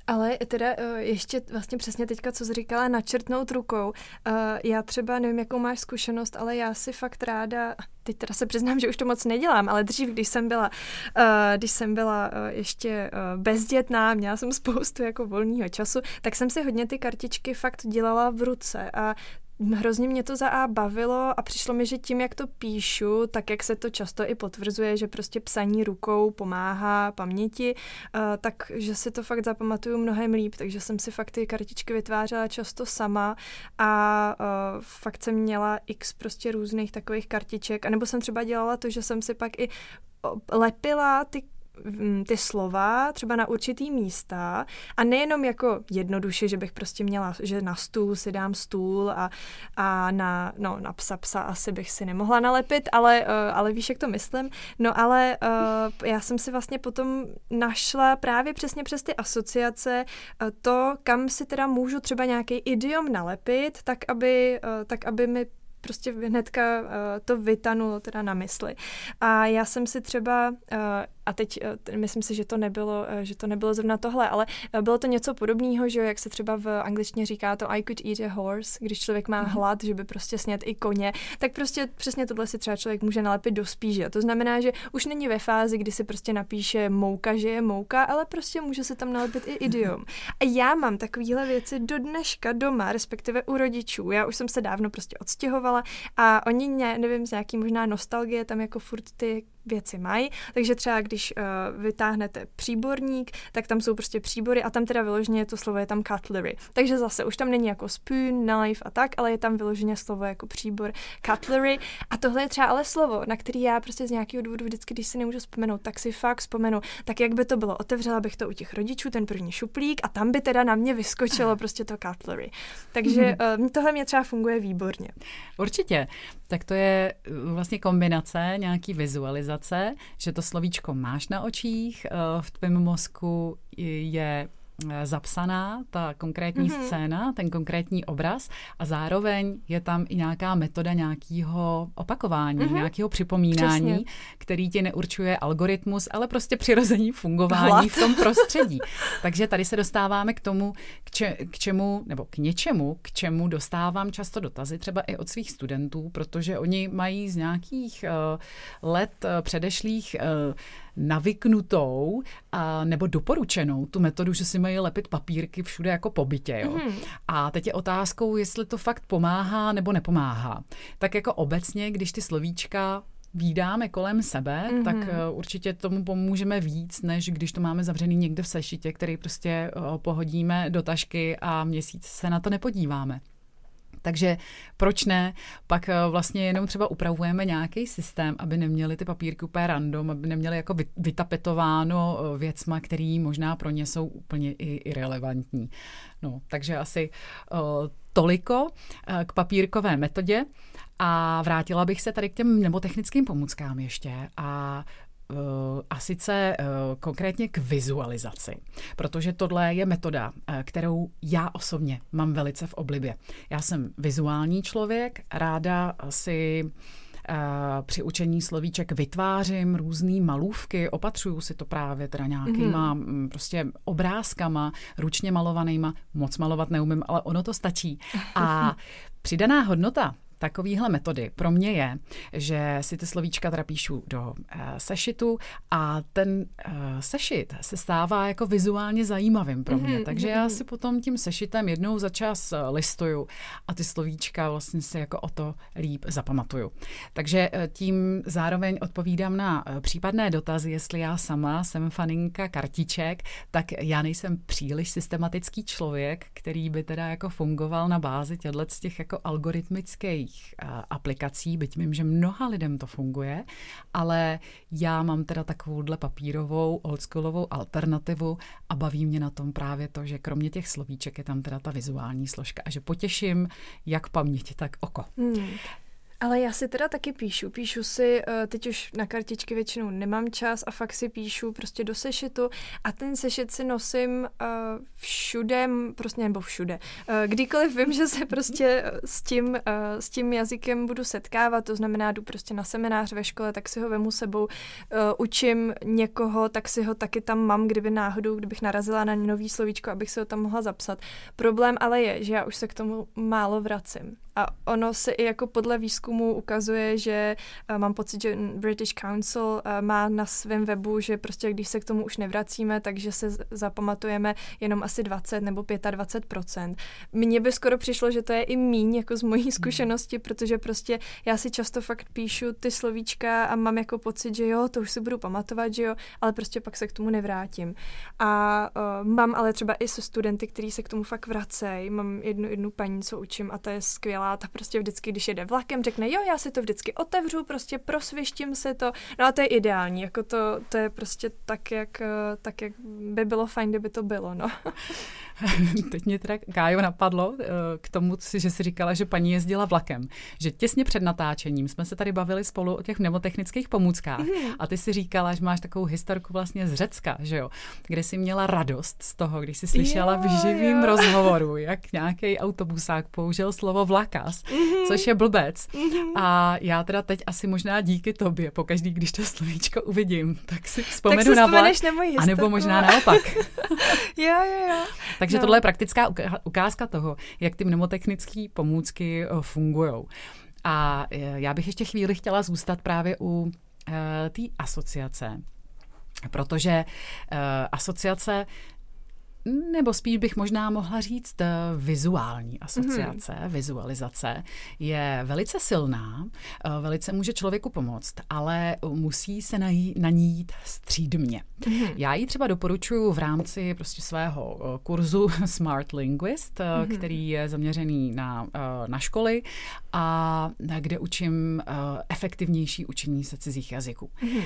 [SPEAKER 2] Ale teda uh, ještě vlastně přesně teďka, co jsi říkala, načrtnout rukou. Uh, já třeba nevím, jakou máš zkušenost, ale já si fakt ráda, teď teda se přiznám, že už to moc nedělám, ale dřív, když jsem byla, když jsem byla ještě bezdětná, měla jsem spoustu jako volného času, tak jsem si hodně ty kartičky fakt dělala v ruce a Hrozně mě to za A bavilo a přišlo mi, že tím, jak to píšu, tak jak se to často i potvrzuje, že prostě psaní rukou pomáhá paměti, uh, tak že si to fakt zapamatuju mnohem líp, takže jsem si fakt ty kartičky vytvářela často sama a uh, fakt jsem měla x prostě různých takových kartiček, anebo jsem třeba dělala to, že jsem si pak i lepila ty ty slova třeba na určitý místa a nejenom jako jednoduše, že bych prostě měla, že na stůl si dám stůl a, a na, no, na psa psa asi bych si nemohla nalepit, ale, uh, ale víš, jak to myslím. No ale uh, já jsem si vlastně potom našla právě přesně přes ty asociace uh, to, kam si teda můžu třeba nějaký idiom nalepit, tak aby, tak aby mi prostě hnedka uh, to vytanulo teda na mysli. A já jsem si třeba uh, a teď uh, myslím si, že to nebylo, uh, že to nebylo zrovna tohle, ale uh, bylo to něco podobného, že jak se třeba v angličtině říká to I could eat a horse, když člověk má mhm. hlad, že by prostě snět i koně, tak prostě přesně tohle si třeba člověk může nalepit do spíže. To znamená, že už není ve fázi, kdy si prostě napíše mouka, že je mouka, ale prostě může se tam nalepit i idiom. A já mám takovéhle věci do dneška doma, respektive u rodičů. Já už jsem se dávno prostě odstěhovala a oni, ne, nevím, z nějaký možná nostalgie tam jako furt ty věci mají. Takže třeba když uh, vytáhnete příborník, tak tam jsou prostě příbory a tam teda vyloženě to slovo je tam cutlery. Takže zase už tam není jako spoon, knife a tak, ale je tam vyloženě slovo jako příbor cutlery. A tohle je třeba ale slovo, na který já prostě z nějakého důvodu vždycky, když si nemůžu vzpomenout, tak si fakt vzpomenu, tak jak by to bylo. Otevřela bych to u těch rodičů, ten první šuplík a tam by teda na mě vyskočilo prostě to cutlery. Takže uh, tohle mě třeba funguje výborně.
[SPEAKER 1] Určitě. Tak to je vlastně kombinace nějaký vizualizace vizualizace, že to slovíčko máš na očích, eh, v tvém mozku je Eh, zapsaná, ta konkrétní mm-hmm. scéna, ten konkrétní obraz a zároveň je tam i nějaká metoda nějakého opakování, mm-hmm. nějakého připomínání, Přesně. který ti neurčuje algoritmus, ale prostě přirození fungování Hlad. v tom prostředí. Takže tady se dostáváme k tomu, k, če, k čemu, nebo k něčemu, k čemu dostávám často dotazy, třeba i od svých studentů, protože oni mají z nějakých uh, let uh, předešlých uh, navyknutou a, nebo doporučenou tu metodu, že si mají lepit papírky všude jako po bytě. Jo? Mm. A teď je otázkou, jestli to fakt pomáhá nebo nepomáhá. Tak jako obecně, když ty slovíčka výdáme kolem sebe, mm-hmm. tak uh, určitě tomu pomůžeme víc, než když to máme zavřený někde v sešitě, který prostě uh, pohodíme do tašky a měsíc se na to nepodíváme. Takže proč ne? Pak eh, vlastně jenom třeba upravujeme nějaký systém, aby neměli ty papírky úplně random, aby neměli jako vytapetováno eh, věcma, které možná pro ně jsou úplně i irrelevantní. No, takže asi uh, toliko k papírkové metodě. A vrátila bych se tady k těm nemotechnickým pomůckám ještě a a sice konkrétně k vizualizaci, protože tohle je metoda, kterou já osobně mám velice v oblibě. Já jsem vizuální člověk, ráda si při učení slovíček vytvářím různé malůvky, opatřuju si to právě teda nějakýma mm-hmm. prostě obrázkama, ručně malovanýma, moc malovat neumím, ale ono to stačí. A přidaná hodnota takovýhle metody pro mě je, že si ty slovíčka teda píšu do uh, sešitu a ten uh, sešit se stává jako vizuálně zajímavým pro mě. Mm-hmm. Takže já si potom tím sešitem jednou za čas uh, listuju a ty slovíčka vlastně si jako o to líp zapamatuju. Takže uh, tím zároveň odpovídám na uh, případné dotazy, jestli já sama jsem faninka kartiček, tak já nejsem příliš systematický člověk, který by teda jako fungoval na bázi těchto těch jako algoritmických mobilních aplikací, byť vím, že mnoha lidem to funguje, ale já mám teda takovouhle papírovou, oldschoolovou alternativu a baví mě na tom právě to, že kromě těch slovíček je tam teda ta vizuální složka a že potěším jak paměť, tak oko. Hmm.
[SPEAKER 2] Ale já si teda taky píšu. Píšu si, eh, teď už na kartičky většinou nemám čas a fakt si píšu prostě do sešitu a ten sešit si nosím eh, všude, prostě nebo všude. Eh, kdykoliv vím, že se prostě s tím, s tím jazykem budu setkávat, to znamená, jdu prostě na seminář ve škole, tak si ho vemu sebou, učím někoho, tak si ho taky tam mám, kdyby náhodou, kdybych narazila na nový slovíčko, abych si ho tam mohla zapsat. Problém ale je, že já už se k tomu málo vracím. A ono se i jako podle výzkumu ukazuje, že uh, mám pocit, že British Council uh, má na svém webu, že prostě když se k tomu už nevracíme, takže se zapamatujeme jenom asi 20 nebo 25% Mně by skoro přišlo, že to je i míň jako z mojí hmm. zkušenosti, protože prostě já si často fakt píšu ty slovíčka a mám jako pocit, že jo, to už si budu pamatovat, že jo, ale prostě pak se k tomu nevrátím. A uh, mám ale třeba i se studenty, kteří se k tomu fakt vracejí. Mám jednu, jednu paní, co učím a ta je skvělá skvělá, ta prostě vždycky, když jede vlakem, řekne, jo, já si to vždycky otevřu, prostě prosvištím si to. No a to je ideální, jako to, to je prostě tak jak, eh, tak, jak by bylo fajn, kdyby to bylo, no.
[SPEAKER 1] Teď mě teda Kájo napadlo eh, k tomu, že si říkala, že paní jezdila vlakem. Že těsně před natáčením jsme se tady bavili spolu o těch mnemotechnických pomůckách mm. a ty si říkala, že máš takovou historku vlastně z Řecka, že jo, kde jsi měla radost z toho, když jsi slyšela jo, v živým jo. rozhovoru, jak nějaký autobusák použil slovo vlakas, mm-hmm. což je blbec. Mm-hmm. A já teda teď asi možná díky tobě, pokaždý, když to slovíčko uvidím, tak si vzpomenu tak
[SPEAKER 2] na
[SPEAKER 1] vlak.
[SPEAKER 2] Na
[SPEAKER 1] a nebo možná naopak.
[SPEAKER 2] jo, jo, jo.
[SPEAKER 1] Takže no. tohle je praktická ukázka toho, jak ty mnemotechnické pomůcky eh, fungují. A eh, já bych ještě chvíli chtěla zůstat právě u uh, té asociace, protože uh, asociace nebo spíš bych možná mohla říct, eh, vizuální asociace, mm-hmm. vizualizace je velice silná, eh, velice může člověku pomoct, ale musí se na, jí, na ní jít střídmě. Mm-hmm. Já ji třeba doporučuji v rámci prostě svého eh, kurzu Smart Linguist, mm-hmm. který je zaměřený na, na školy a kde učím efektivnější učení se cizích jazyků. Mm-hmm.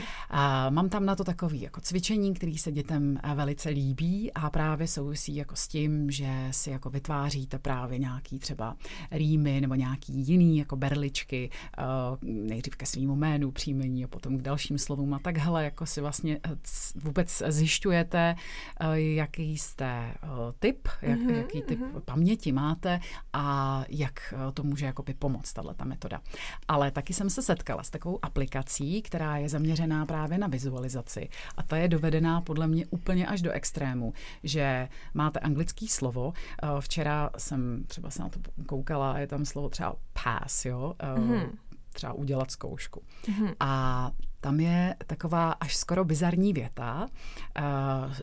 [SPEAKER 1] Mám tam na to takový jako cvičení, který se dětem velice líbí a právě souvisí jako s tím, že si jako vytváříte právě nějaký třeba rýmy nebo nějaký jiný jako berličky, uh, nejdřív ke svýmu jménu, příjmení a potom k dalším slovům a takhle jako si vlastně eh, vůbec zjišťujete, uh, jaký jste typ, jak, mm-hmm, jaký typ mm-hmm. paměti máte a jak to může jako by pomoct, tahle ta metoda. Ale taky jsem se setkala s takovou aplikací, která je zaměřená právě na vizualizaci a ta je dovedená podle mě úplně až do extrému, že máte anglický slovo. Eh, včera jsem třeba se na to koukala a je tam slovo třeba pass, jo? Mm-hmm. Třeba udělat zkoušku. Mm-hmm. A tam je taková až skoro bizarní věta. Eh,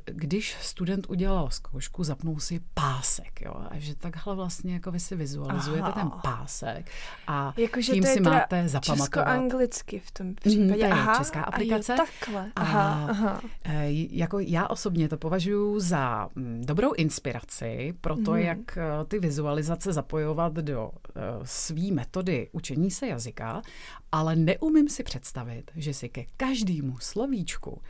[SPEAKER 1] když student udělal zkoušku, zapnul si pásek, jo, a že takhle vlastně jako vy si vizualizujete Aha. ten pásek a jako, tím to si máte zapamatovat.
[SPEAKER 2] anglicky v tom případě. Mm,
[SPEAKER 1] to je aha, česká aplikace.
[SPEAKER 2] A jo, takhle. Aha,
[SPEAKER 1] a, aha. Eh, jako já osobně to považuji za mm, dobrou inspiraci pro to, mm. jak eh, ty vizualizace zapojovat do své metody učení se jazyka, ale neumím si představit, že si ke každému slovíčku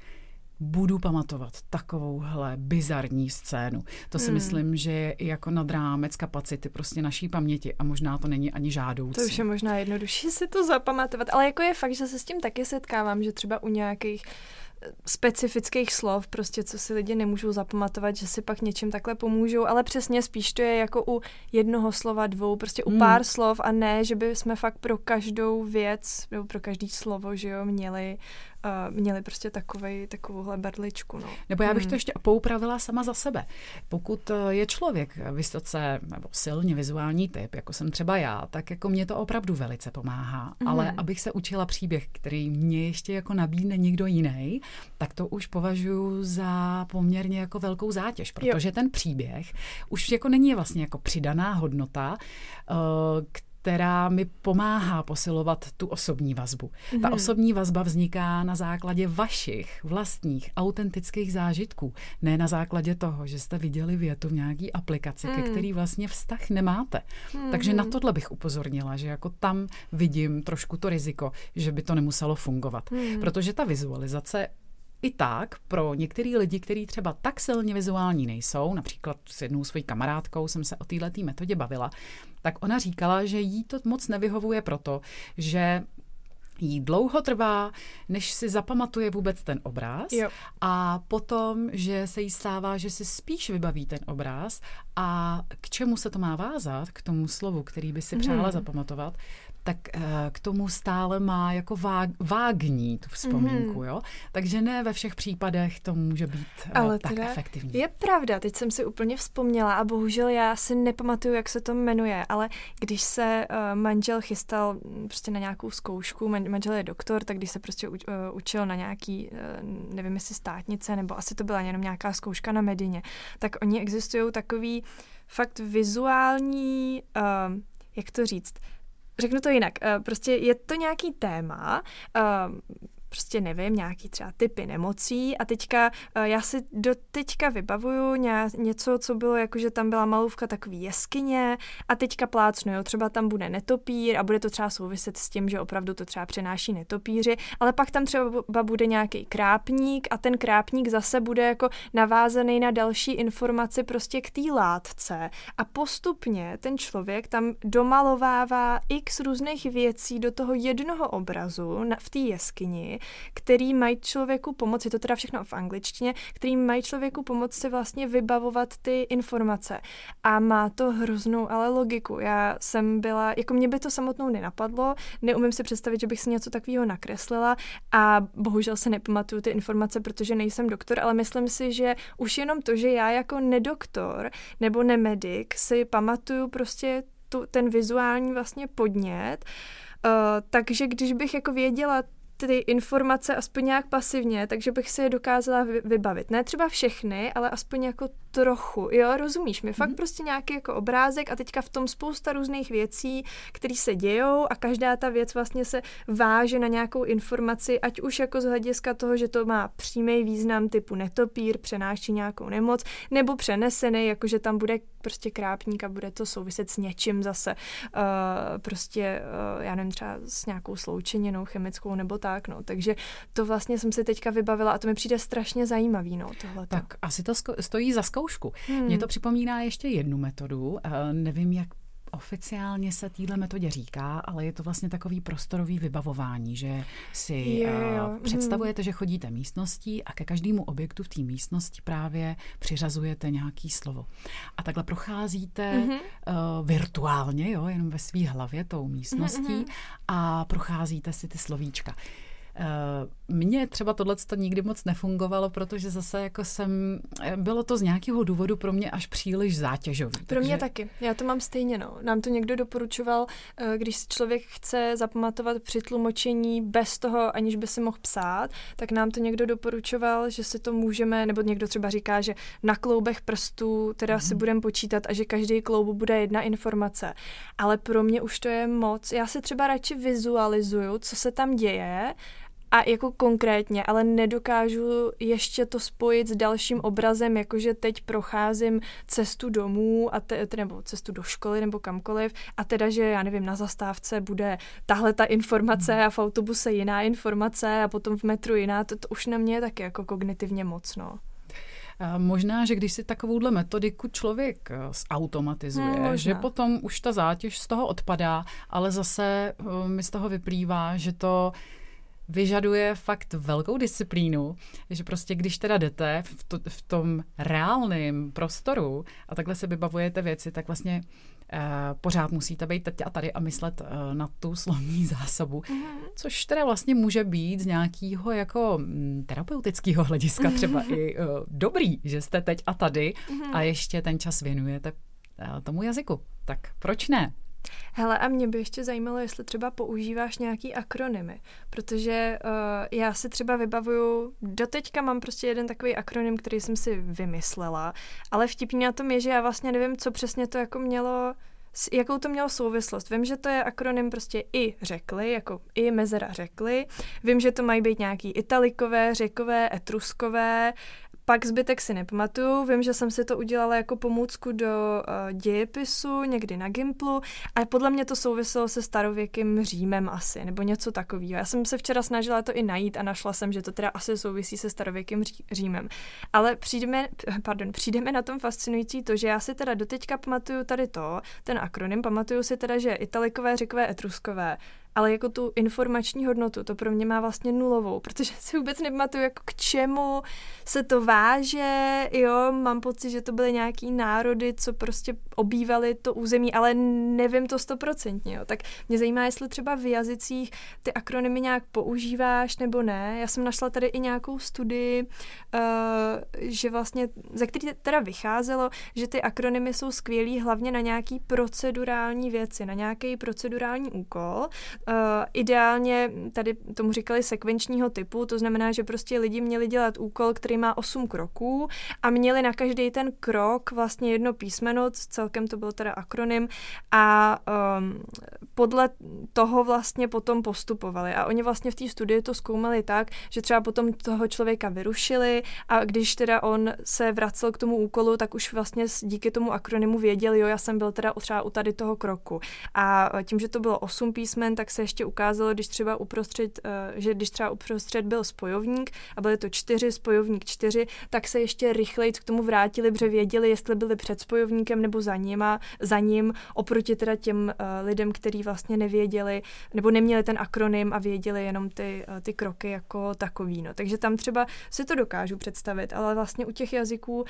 [SPEAKER 1] budu pamatovat takovouhle bizarní scénu. To si hmm. myslím, že je jako nad rámec kapacity prostě naší paměti a možná to není ani žádoucí.
[SPEAKER 2] To už je možná jednodušší si to zapamatovat, ale jako je fakt, že se s tím taky setkávám, že třeba u nějakých specifických slov, prostě co si lidi nemůžou zapamatovat, že si pak něčím takhle pomůžou, ale přesně spíš to je jako u jednoho slova, dvou, prostě u hmm. pár slov a ne, že by jsme fakt pro každou věc nebo pro každý slovo, že jo, měli uh, měli prostě takovej, takovouhle berličku. No.
[SPEAKER 1] Nebo já bych hmm. to ještě poupravila sama za sebe. Pokud eh, je člověk vysoce nebo silně vizuální typ, jako jsem třeba já, tak jako mě to opravdu velice pomáhá. Hmm. Ale abych se učila příběh, který mě ještě jako nabídne někdo jiný, tak to už považuji za poměrně jako velkou zátěž, protože jo. ten příběh už jako není vlastně jako přidaná hodnota, uh, která mi pomáhá posilovat tu osobní vazbu. Mm-hmm. Ta mhm. osobní vazba vzniká na základě vašich vlastních autentických zážitků, ne na základě toho, že jste viděli větu v nějaký aplikaci, mm. ke který vlastně vztah nemáte. Mm-hmm. Takže na tohle bych upozornila, že jako tam vidím trošku to riziko, že by to nemuselo fungovat. Mm. Protože ta vizualizace i tak pro některý lidi, kteří třeba tak silně vizuální nejsou, například s jednou svojí kamarádkou jsem se o této metodě bavila, tak ona říkala, že jí to moc nevyhovuje proto, že jí dlouho trvá, než si zapamatuje vůbec ten obraz jo. a potom, že se jí stává, že si spíš vybaví ten obraz a k čemu se to má vázat, k tomu slovu, který by si přála hmm. zapamatovat, tak uh, k tomu stále má jako vág, vágní tu vzpomínku, mm-hmm. jo? Takže ne ve všech případech to může být uh, Ale tak efektivní.
[SPEAKER 2] Je pravda, teď jsem si úplně vzpomněla a bohužel já si nepamatuju, jak se to jmenuje, ale když se uh, manžel chystal mm, prostě na nějakou zkoušku, man, manžel je doktor, tak když se prostě uč, uh, učil na nějaký, uh, nevím jestli státnice, nebo asi to byla jenom nějaká zkouška na Medině, tak oni existují takový fakt vizuální, uh, jak to říct, Řeknu to jinak. Eh, prostě je to nějaký téma, eh, prostě nevím, nějaký třeba typy nemocí. A teďka eh, já si do teďka vybavuju něco, co bylo jako, že tam byla malůvka takový jeskyně a teďka plácnu, jo, třeba tam bude netopír a bude to třeba souviset s tím, že opravdu to třeba přenáší netopíři, ale pak tam třeba bude nějaký krápník a ten krápník zase bude jako navázaný na další informaci prostě k té látce. A postupně ten člověk tam domalovává x různých věcí do toho jednoho obrazu v té jeskyni který mají člověku pomoci, to teda všechno v angličtině, který mají člověku pomoci vlastně vybavovat ty informace. A má to hroznou ale logiku. Já jsem byla, jako mě by to samotnou nenapadlo, neumím si představit, že bych si něco takového nakreslila a bohužel se nepamatuju ty informace, protože nejsem doktor, ale myslím si, že už jenom to, že já jako nedoktor nebo nemedik si pamatuju prostě tu, ten vizuální vlastně podnět, Uh, takže když bych jako věděla ty informace aspoň nějak pasivně, takže bych si je dokázala vybavit. Ne třeba všechny, ale aspoň jako trochu. Jo, rozumíš mi? Fakt mm-hmm. prostě nějaký jako obrázek a teďka v tom spousta různých věcí, které se dějou a každá ta věc vlastně se váže na nějakou informaci, ať už jako z hlediska toho, že to má přímý význam typu netopír, přenáší nějakou nemoc, nebo přenesený, jako že tam bude prostě krápník a bude to souviset s něčím zase. Uh, prostě, uh, já nevím, třeba s nějakou sloučeninou chemickou nebo tak, no. Takže to vlastně jsem si teďka vybavila a to mi přijde strašně zajímavý, no, tohle.
[SPEAKER 1] Tak asi to stojí za zkoušku. Hmm. Mně to připomíná ještě jednu metodu, uh, nevím, jak oficiálně se téhle metodě říká, ale je to vlastně takový prostorový vybavování, že si je, uh, představujete, že chodíte místností a ke každému objektu v té místnosti právě přiřazujete nějaký slovo. A takhle procházíte mm-hmm. uh, virtuálně, jo, jenom ve své hlavě tou místností mm-hmm. a procházíte si ty slovíčka. Mně třeba tohle nikdy moc nefungovalo, protože zase jako jsem, bylo to z nějakého důvodu pro mě až příliš zátěžový.
[SPEAKER 2] Pro takže... mě taky. Já to mám stejně, no. Nám to někdo doporučoval, eh, když si člověk chce zapamatovat při tlumočení bez toho, aniž by si mohl psát, tak nám to někdo doporučoval, že si to můžeme, nebo někdo třeba říká, že na kloubech prstů teda mm. si mhm. budeme počítat a že každý kloub bude jedna informace. Ale pro mě už to je moc. Já si třeba radši vizualizuju, co se tam děje a jako konkrétně, ale nedokážu ještě to spojit s dalším obrazem, jakože teď procházím cestu domů, a te, nebo cestu do školy nebo kamkoliv a teda, že já nevím, na zastávce bude tahle ta informace a v autobuse jiná informace a potom v metru jiná, to, to už na mě je taky jako kognitivně mocno.
[SPEAKER 1] Možná, že když si takovouhle metodiku člověk eh, zautomatizuje, hmm, že potom už ta zátěž z toho odpadá, ale zase eh, mi z toho vyplývá, že to vyžaduje fakt velkou disciplínu, že prostě když teda jdete v, to, v tom reálném prostoru a takhle se vybavujete věci, tak vlastně uh, pořád musíte být teď a tady a myslet uh, na tu slovní zásobu, mm-hmm. což teda vlastně může být z nějakého jako mm, terapeutického hlediska třeba i uh, dobrý, že jste teď a tady mm-hmm. a ještě ten čas věnujete uh, tomu jazyku. Tak proč ne?
[SPEAKER 2] Hele, a mě by ještě zajímalo, jestli třeba používáš nějaký akronymy, protože uh, já si třeba vybavuju, doteďka mám prostě jeden takový akronym, který jsem si vymyslela, ale vtipný na tom je, že já vlastně nevím, co přesně to jako mělo jakou to mělo souvislost. Vím, že to je akronym prostě i řekli, jako i mezera řekli. Vím, že to mají být nějaký italikové, řekové, etruskové, pak zbytek si nepamatuju, vím, že jsem si to udělala jako pomůcku do uh, dějepisu, někdy na Gimplu, a podle mě to souviselo se starověkým Římem asi, nebo něco takového. Já jsem se včera snažila to i najít a našla jsem, že to teda asi souvisí se starověkým Římem. Ale přijdeme, pardon, přijdeme na tom fascinující to, že já si teda doteďka pamatuju tady to, ten akronym, pamatuju si teda, že italikové, řekové, etruskové, ale jako tu informační hodnotu, to pro mě má vlastně nulovou, protože si vůbec nepamatuju, jako k čemu se to váže, jo, mám pocit, že to byly nějaký národy, co prostě obývali to území, ale nevím to stoprocentně, jo, tak mě zajímá, jestli třeba v jazycích ty akronymy nějak používáš nebo ne, já jsem našla tady i nějakou studii, uh, že vlastně, ze který teda vycházelo, že ty akronymy jsou skvělý hlavně na nějaký procedurální věci, na nějaký procedurální úkol, Uh, ideálně tady tomu říkali sekvenčního typu, to znamená, že prostě lidi měli dělat úkol, který má 8 kroků a měli na každý ten krok vlastně jedno písmeno, celkem to byl teda akronym a um, podle toho vlastně potom postupovali. A oni vlastně v té studii to zkoumali tak, že třeba potom toho člověka vyrušili a když teda on se vracel k tomu úkolu, tak už vlastně díky tomu akronymu věděli, jo, já jsem byl teda třeba u tady toho kroku. A tím, že to bylo 8 písmen, tak se ještě ukázalo, když třeba uprostřed, eh, že když třeba uprostřed byl spojovník a byly to čtyři, spojovník čtyři, tak se ještě rychleji k tomu vrátili, protože věděli, jestli byli před spojovníkem nebo za, nima, za ním, oproti teda těm uh, lidem, kteří vlastně nevěděli, nebo neměli ten akronym a věděli jenom ty, uh, ty kroky jako takový. No. Takže tam třeba si to dokážu představit, ale vlastně u těch jazyků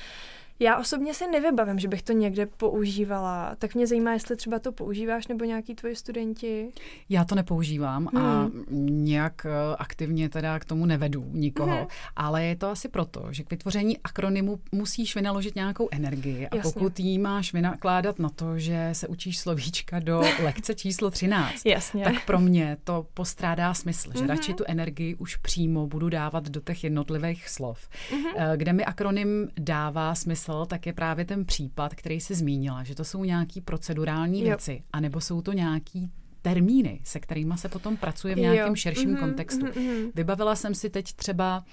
[SPEAKER 2] já osobně se nevybavím, že bych to někde používala. Tak mě zajímá, jestli třeba to používáš nebo nějaký tvoji studenti.
[SPEAKER 1] Já to nepoužívám hmm. a nějak eh, aktivně teda k tomu nevedu nikoho, hmm. ale je to asi proto, že k vytvoření akronymu musíš vynaložit nějakou energii a Jasně. pokud jí máš vynakládat na to, že se učíš slovíčka do lekce číslo 13,
[SPEAKER 2] Jasně.
[SPEAKER 1] tak pro mě to postrádá smysl, že hmm. radši tu energii už přímo budu dávat do těch jednotlivých slov, hmm. kde mi akronym dává smysl smysl, tak je právě ten případ, který jsi zmínila, že to jsou nějaký procedurální jo. věci, anebo jsou to nějaký termíny, se kterými se potom pracuje v nějakém jo. širším mm-hmm, kontextu. Mm-hmm. Vybavila jsem si teď třeba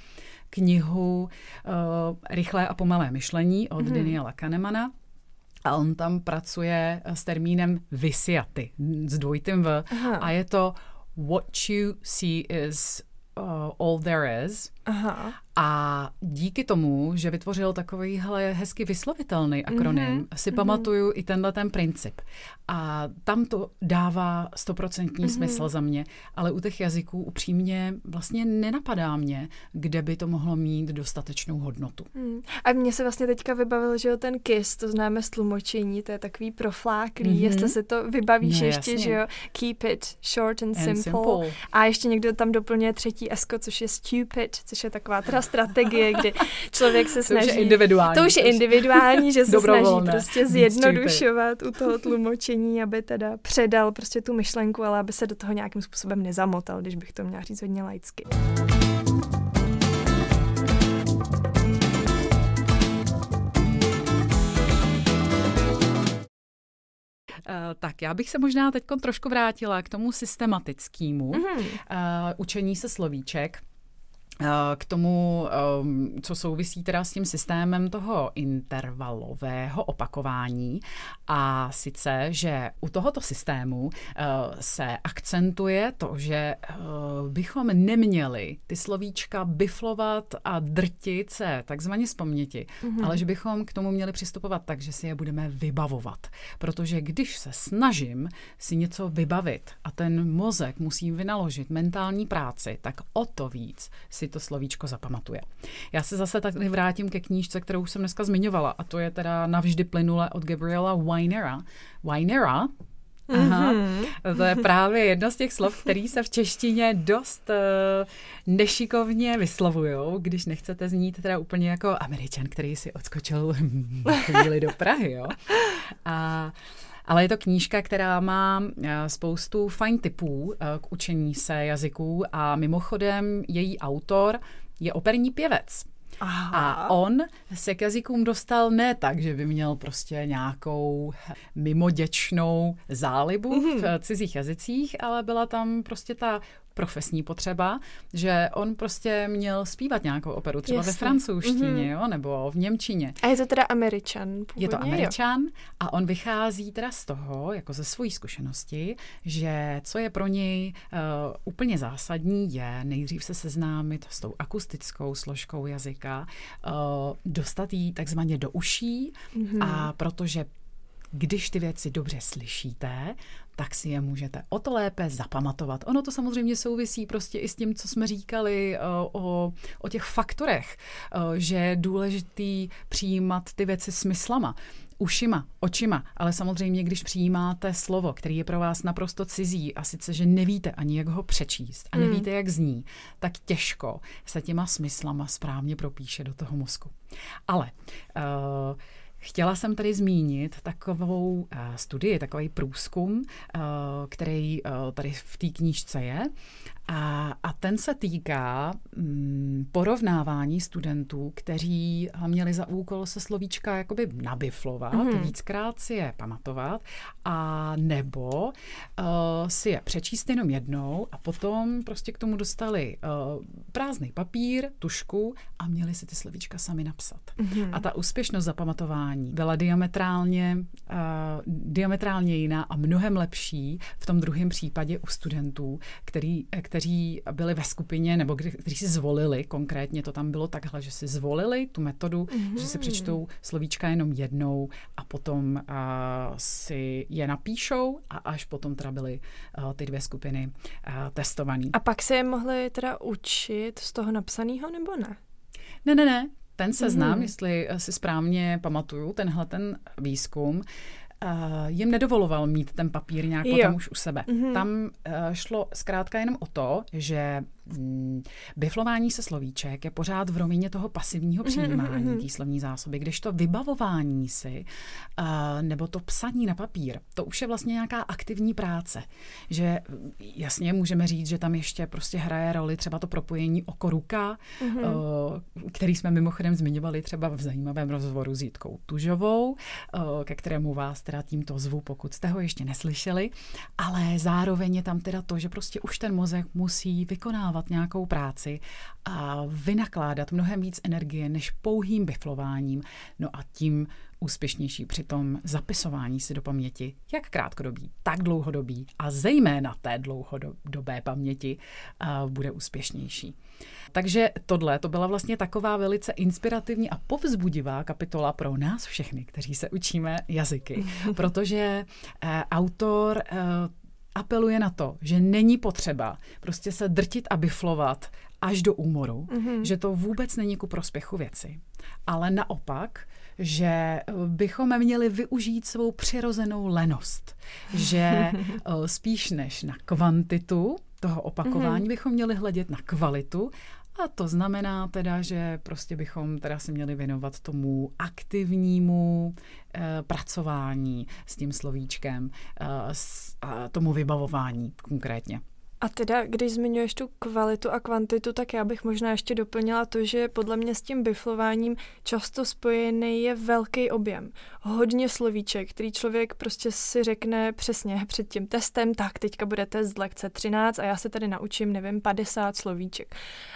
[SPEAKER 1] knihu uh, Rychlé a pomalé myšlení od mm-hmm. Daniela Kahnemana. A on tam pracuje s termínem visiaty, s dvojitým V. Aha. A je to what you see is uh, all there is. Aha. A díky tomu, že vytvořil takovýhle hezky vyslovitelný akronym, mm-hmm. si mm-hmm. pamatuju i tenhle ten princip. A tam to dává stoprocentní mm-hmm. smysl za mě, ale u těch jazyků upřímně vlastně nenapadá mě, kde by to mohlo mít dostatečnou hodnotu.
[SPEAKER 2] Mm. A mně se vlastně teďka vybavil, že jo, ten KISS, to známe z tlumočení, to je takový profláklý, mm-hmm. jestli se to vybavíš no, ještě, jasně. že jo, keep it short and, and simple. simple. A ještě někdo tam doplňuje třetí esko, což je stupid, což je taková teda strategie, kdy člověk se snaží...
[SPEAKER 1] To už je individuální.
[SPEAKER 2] To už je individuální, že se snaží prostě zjednodušovat u toho tlumočení, aby teda předal prostě tu myšlenku, ale aby se do toho nějakým způsobem nezamotal, když bych to měla říct hodně laicky.
[SPEAKER 1] Uh, tak já bych se možná teď trošku vrátila k tomu systematickému mm-hmm. uh, učení se slovíček. Eh, k tomu, ehm, co souvisí teda s tím systémem toho intervalového opakování. A sice, že u tohoto systému eh, se akcentuje to, že eh, bychom neměli ty slovíčka biflovat a drtit se takzvaně z paměti, mm-hmm. ale že bychom k tomu měli přistupovat tak, že si je budeme vybavovat. Protože když se snažím si něco vybavit a ten mozek musí vynaložit mentální práci, tak o to víc si to slovíčko zapamatuje. Já se zase tady vrátím ke knížce, kterou jsem dneska zmiňovala, a to je teda Navždy plynule od Gabriela Weinera. Weinera, Aha, mm-hmm. to je právě jedno z těch slov, který se v češtině dost uh, nešikovně vyslovují, když nechcete znít teda úplně jako američan, který si odskočil chvíli do Prahy, jo. A ale je to knížka, která má eh, spoustu fajn typů eh, k učení se jazyků a mimochodem její autor je operní pěvec. Aha. A on se k jazykům dostal ne tak, že by měl prostě nějakou mimoděčnou zálibu mm-hmm. v mhm. cizích jazycích, ale byla tam prostě ta profesní potřeba, že on prostě měl zpívat nějakou operu, třeba Jasně. ve francouzštině, mm-hmm. jo, nebo v němčině.
[SPEAKER 2] A je to teda američan původně,
[SPEAKER 1] Je to američan jo. a on vychází teda z toho, jako ze svojí zkušenosti, že co je pro něj uh, úplně zásadní, je nejdřív se seznámit s tou akustickou složkou jazyka, uh, dostat jí takzvaně do uší mm-hmm. a protože když ty věci dobře slyšíte, tak si je můžete o to lépe zapamatovat. Ono to samozřejmě souvisí prostě i s tím, co jsme říkali uh, o, o těch faktorech, uh, že je důležitý přijímat ty věci smyslama ušima, očima, ale samozřejmě, když přijímáte slovo, který je pro vás naprosto cizí a sice, že nevíte ani, jak ho přečíst a nevíte, hmm. jak zní, tak těžko se těma smyslama správně propíše do toho mozku. Ale uh, Chtěla jsem tady zmínit takovou uh, studii, takový průzkum, uh, který uh, tady v té knížce je. A, a ten se týká mm, porovnávání studentů, kteří měli za úkol se slovíčka jakoby nabiflovat, mm. víckrát si je pamatovat, a nebo uh, si je přečíst jenom jednou a potom prostě k tomu dostali uh, prázdný papír, tušku a měli si ty slovíčka sami napsat. Mm. A ta úspěšnost zapamatování byla diametrálně, uh, diametrálně jiná a mnohem lepší v tom druhém případě u studentů, který, který kteří byli ve skupině nebo kdy, kteří si zvolili, konkrétně to tam bylo takhle, že si zvolili tu metodu, mm-hmm. že si přečtou slovíčka jenom jednou a potom uh, si je napíšou a až potom teda byly uh, ty dvě skupiny uh, testované.
[SPEAKER 2] A pak se je mohli teda učit z toho napsaného nebo ne?
[SPEAKER 1] Ne, ne, ne. Ten seznam, mm-hmm. jestli si správně pamatuju, tenhle ten výzkum, uh, jim nedovoloval mít ten papír nějak jo. potom už u sebe. Mm-hmm. Tam uh, šlo zkrátka jenom o to, že biflování se slovíček je pořád v rovině toho pasivního mhm, přijímání mm-hmm. té slovní zásoby, když to vybavování si uh, nebo to psaní na papír, to už je vlastně nějaká aktivní práce. Že jasně můžeme říct, že tam ještě prostě hraje roli třeba to propojení oko-ruka, mm-hmm. uh, který jsme mimochodem zmiňovali třeba v zajímavém rozhovoru s Jitkou Tužovou, uh, ke kterému vás teda tímto zvu, pokud jste ho ještě neslyšeli, ale zároveň je tam teda to, že prostě už ten mozek musí vykonávat vykonávat nějakou práci a vynakládat mnohem víc energie než pouhým biflováním, no a tím úspěšnější při tom zapisování si do paměti, jak krátkodobí, tak dlouhodobí a zejména té dlouhodobé paměti uh, bude úspěšnější. Takže tohle to byla vlastně taková velice inspirativní a povzbudivá kapitola pro nás všechny, kteří se učíme jazyky, protože uh, autor uh, apeluje na to, že není potřeba prostě se drtit a biflovat až do úmoru, mm-hmm. že to vůbec není ku prospěchu věci. Ale naopak, že eh, bychom měli využít svou přirozenou lenost. Že eh, spíš než na kvantitu toho opakování mm-hmm. bychom měli hledět na kvalitu a to znamená teda, že prostě bychom teda se měli věnovat tomu aktivnímu e, pracování s tím slovíčkem, e, s, a tomu vybavování konkrétně.
[SPEAKER 2] A teda, když zmiňuješ tu kvalitu a kvantitu, tak já bych možná ještě doplnila to, že podle mě s tím biflováním často spojený je velký objem. Hodně slovíček, který člověk prostě si řekne přesně před tím testem, tak teďka bude test lekce 13 a já se tady naučím, nevím, 50 slovíček.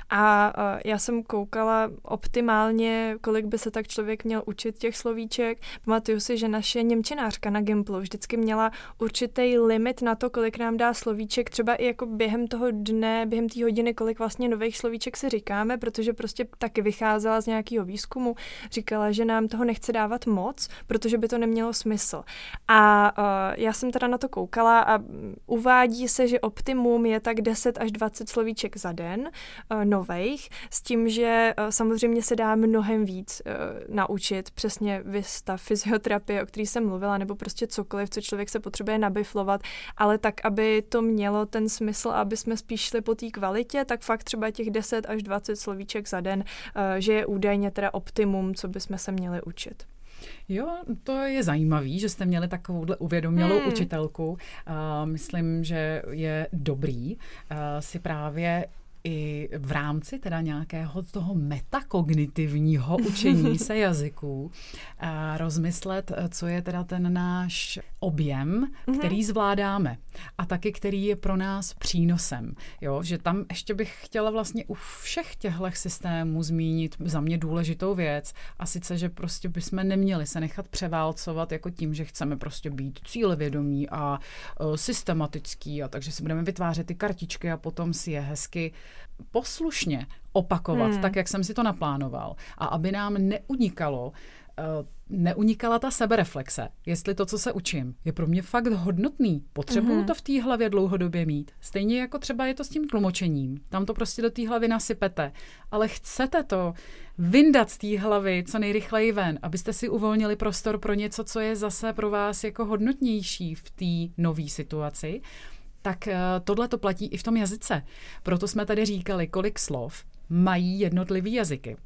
[SPEAKER 2] A já jsem koukala optimálně, kolik by se tak člověk měl učit těch slovíček. Pamatuju si, že naše němčinářka na Gimplu vždycky měla určitý limit na to, kolik nám dá slovíček, třeba i jako během toho dne, během té hodiny, kolik vlastně nových slovíček si říkáme, protože prostě taky vycházela z nějakého výzkumu, říkala, že nám toho nechce dávat moc, protože by to nemělo smysl. A uh, já jsem teda na to koukala a uvádí se, že optimum je tak 10 až 20 slovíček za den uh, nových, s tím, že uh, samozřejmě se dá mnohem víc uh, naučit, přesně vystav fyzioterapie, o který jsem mluvila, nebo prostě cokoliv, co člověk se potřebuje nabiflovat, ale tak, aby to mělo ten smysl smysl, aby jsme spíš šli po té kvalitě, tak fakt třeba těch 10 až 20 slovíček za den, eh, že je údajně teda optimum, co bychom se měli učit.
[SPEAKER 1] Jo, to je zajímavý, že jste měli takovouhle uvědomělou hmm. učitelku. Uh, myslím, že je dobrý uh, si právě i v rámci teda nějakého toho metakognitivního učení se jazyků a rozmyslet, co je teda ten náš objem, mm-hmm. který zvládáme a taky který je pro nás přínosem. Jo, že tam ještě bych chtěla vlastně u všech těchto systémů zmínit za mě důležitou věc a sice, že prostě bychom neměli se nechat převálcovat jako tím, že chceme prostě být cílevědomí a uh, systematický a takže si budeme vytvářet ty kartičky a potom si je hezky poslušně opakovat, hmm. tak jak jsem si to naplánoval. A aby nám neunikalo, uh, neunikala ta sebereflexe, jestli to, co se učím, je pro mě fakt hodnotný. Potřebuju mm-hmm. to v té hlavě dlouhodobě mít. Stejně jako třeba je to s tím tlumočením. Tam to prostě do té hlavy nasypete. Ale chcete to vyndat z té hlavy co nejrychleji ven, abyste si uvolnili prostor pro něco, co je zase pro vás jako hodnotnější v té nové situaci tak eh, tohle to platí i v tom jazyce. Proto jsme tady říkali, kolik slov mají jednotlivý jazyky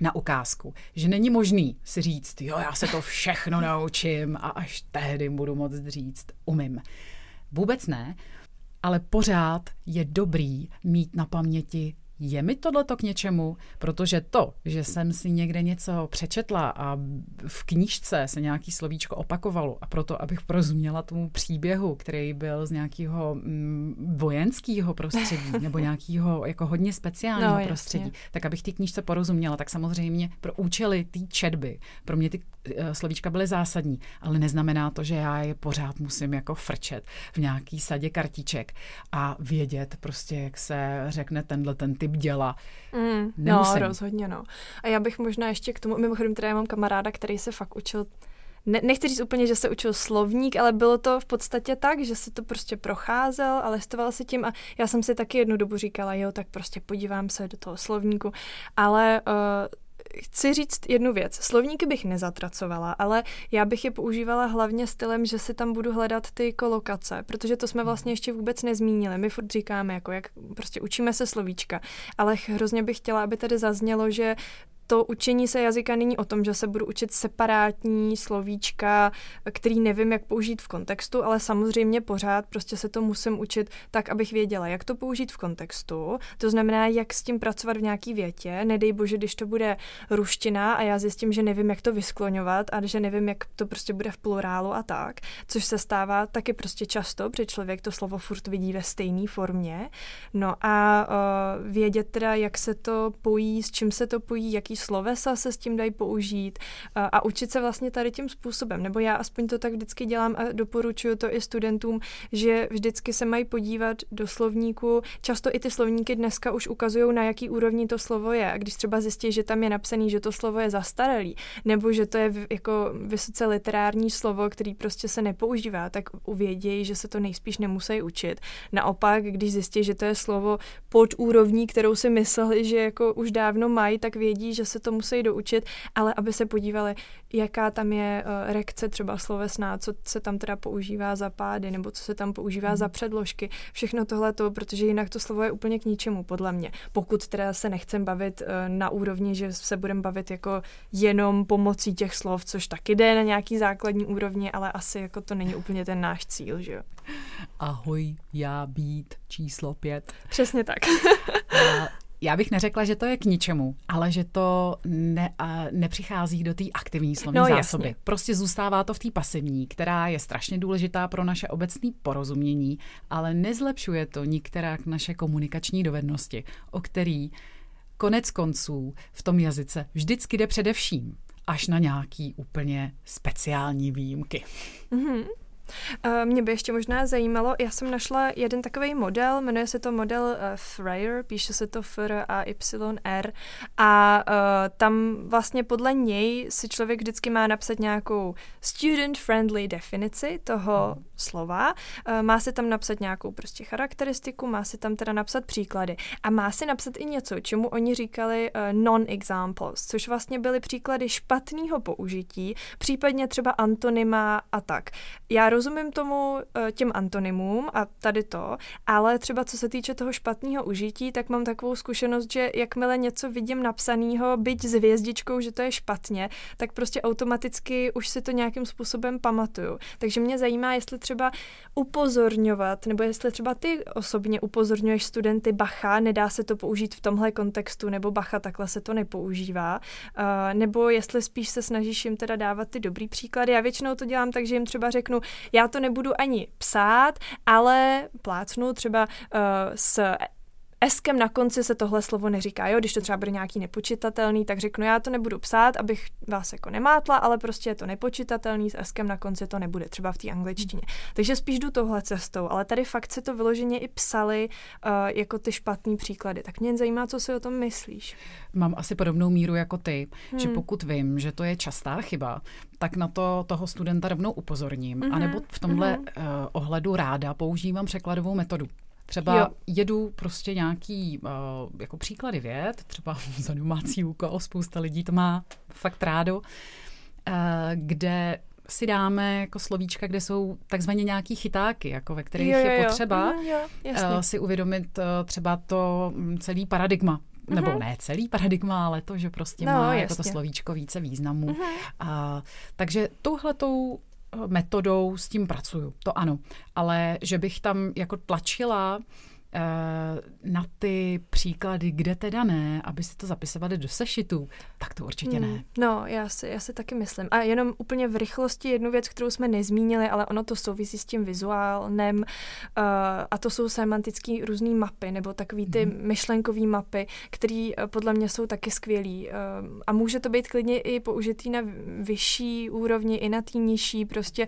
[SPEAKER 1] na ukázku, že není možný si říct, jo, já se to všechno naučím a až tehdy budu moct říct, umím. Vůbec ne, ale pořád je dobrý mít na paměti je mi tohleto k něčemu? Protože to, že jsem si někde něco přečetla a v knížce se nějaký slovíčko opakovalo a proto, abych porozuměla tomu příběhu, který byl z nějakého mm, vojenského prostředí nebo nějakého jako hodně speciálního no, prostředí, jasně. tak abych ty knížce porozuměla, tak samozřejmě pro účely té četby, pro mě ty uh, slovíčka byly zásadní, ale neznamená to, že já je pořád musím jako frčet v nějaký sadě kartiček a vědět prostě, jak se řekne tenhle ten typ děla.
[SPEAKER 2] Mm, no, rozhodně no. A já bych možná ještě k tomu, mimochodem teda já mám kamaráda, který se fakt učil ne, nechci říct úplně, že se učil slovník, ale bylo to v podstatě tak, že se to prostě procházel a listoval si tím a já jsem si taky jednu dobu říkala, jo, tak prostě podívám se do toho slovníku, ale uh, chci říct jednu věc. Slovníky bych nezatracovala, ale já bych je používala hlavně stylem, že si tam budu hledat ty kolokace, protože to jsme hmm. vlastně ještě vůbec nezmínili. My furt říkáme, jako jak prostě učíme se slovíčka, ale hrozně bych chtěla, aby tady zaznělo, že to učení se jazyka není o tom, že se budu učit separátní slovíčka, který nevím, jak použít v kontextu, ale samozřejmě pořád prostě se to musím učit tak, abych věděla, jak to použít v kontextu. To znamená, jak s tím pracovat v nějaký větě. Nedej bože, když to bude ruština a já zjistím, že nevím, jak to vyskloňovat a že nevím, jak to prostě bude v plurálu a tak, což se stává taky prostě často, protože člověk to slovo furt vidí ve stejné formě. No a uh, vědět teda, jak se to pojí, s čím se to pojí, jaký slovesa se s tím dají použít uh, a učit se vlastně tady tím způsobem. Nebo já aspoň to tak vždycky dělám a doporučuju to i studentům, že vždycky se mají podívat do slovníku. Často i ty slovníky dneska už ukazují, na jaký úrovni to slovo je. A když třeba zjistí, že tam je napsaný, že to slovo je zastaralý, nebo že to je jako vysoce literární slovo, který prostě se nepoužívá, tak uvědějí, že se to nejspíš nemusí učit. Naopak, když zjistí, že to je slovo pod úrovní, kterou si mysleli, že jako už dávno mají, tak vědí, že se to musí doučit, ale aby se podívali, jaká tam je uh, rekce třeba slovesná, co se tam teda používá za pády, nebo co se tam používá hmm. za předložky, všechno tohle to, protože jinak to slovo je úplně k ničemu, podle mě. Pokud teda se nechcem bavit uh, na úrovni, že se budeme bavit jako jenom pomocí těch slov, což taky jde na nějaký základní úrovni, ale asi jako to není úplně ten náš cíl, že jo.
[SPEAKER 1] Ahoj, já být číslo pět.
[SPEAKER 2] Přesně tak.
[SPEAKER 1] A já bych neřekla, že to je k ničemu, ale že to ne, a nepřichází do té aktivní slovní no, zásoby. Jasně. Prostě zůstává to v té pasivní, která je strašně důležitá pro naše obecné porozumění, ale nezlepšuje to nikterak naše komunikační dovednosti, o který konec konců v tom jazyce vždycky jde především až na nějaký úplně speciální výjimky. Mm-hmm.
[SPEAKER 2] Eh, mě by ještě možná zajímalo, já jsem našla jeden takový model, jmenuje se to model uh, Freyer, píše se to F A Y R a uh, tam vlastně podle něj si člověk vždycky má napsat nějakou student-friendly definici toho hmm. Slova, uh, má si tam napsat nějakou prostě charakteristiku, má si tam teda napsat příklady a má si napsat i něco, čemu oni říkali uh, non-examples, což vlastně byly příklady špatného použití, případně třeba antonyma a tak. Já rozumím tomu eh, těm antonymům a tady to, ale třeba co se týče toho špatného užití, tak mám takovou zkušenost, že jakmile něco vidím napsaného, byť s hvězdičkou, že to je špatně, tak prostě automaticky už si to nějakým způsobem pamatuju. Takže mě zajímá, jestli třeba upozorňovat, nebo jestli třeba ty osobně upozorňuješ studenty bacha, nedá se to použít v tomhle kontextu, nebo bacha, takhle se to nepoužívá, uh, nebo jestli spíš se snažíš jim teda dávat ty dobrý příklady. Já většinou to dělám tak, že jim třeba řeknu, já to nebudu ani psát, ale plácnu třeba uh, s Eskem na konci se tohle slovo neříká, jo, když to třeba bude nějaký nepočitatelný, tak řeknu, já to nebudu psát, abych vás jako nemátla, ale prostě je to nepočitatelný, s Eskem na konci to nebude, třeba v té angličtině. Takže spíš jdu tohle cestou, ale tady fakt se to vyloženě i psali uh, jako ty špatný příklady. Tak mě zajímá, co si o tom myslíš.
[SPEAKER 1] Mám asi podobnou míru jako ty, hmm. že pokud vím, že to je častá chyba, tak na to toho studenta rovnou upozorním. Mm-hmm. A nebo v tomhle mm-hmm. uh, ohledu ráda používám překladovou metodu. Třeba jo. jedu prostě nějaký uh, jako příklady věd, třeba za domácí úkol, spousta lidí to má fakt rádo, uh, kde si dáme jako slovíčka, kde jsou takzvaně nějaký chytáky, jako ve kterých jo, jo, je potřeba jo. Mm, jo, uh, si uvědomit uh, třeba to mm, celý paradigma Mm-hmm. nebo ne celý paradigma, ale to, že prostě no, má jako to slovíčko více významů. Mm-hmm. A, takže touhletou metodou s tím pracuju, to ano. Ale že bych tam jako tlačila na ty příklady, kde teda ne, aby si to zapisovali do sešitu, tak to určitě ne. Hmm,
[SPEAKER 2] no, já si, já si taky myslím. A jenom úplně v rychlosti jednu věc, kterou jsme nezmínili, ale ono to souvisí s tím vizuálnem uh, a to jsou semantické různé mapy, nebo takový ty hmm. myšlenkové mapy, které uh, podle mě jsou taky skvělý. Uh, a může to být klidně i použitý na vyšší úrovni, i na té nižší, prostě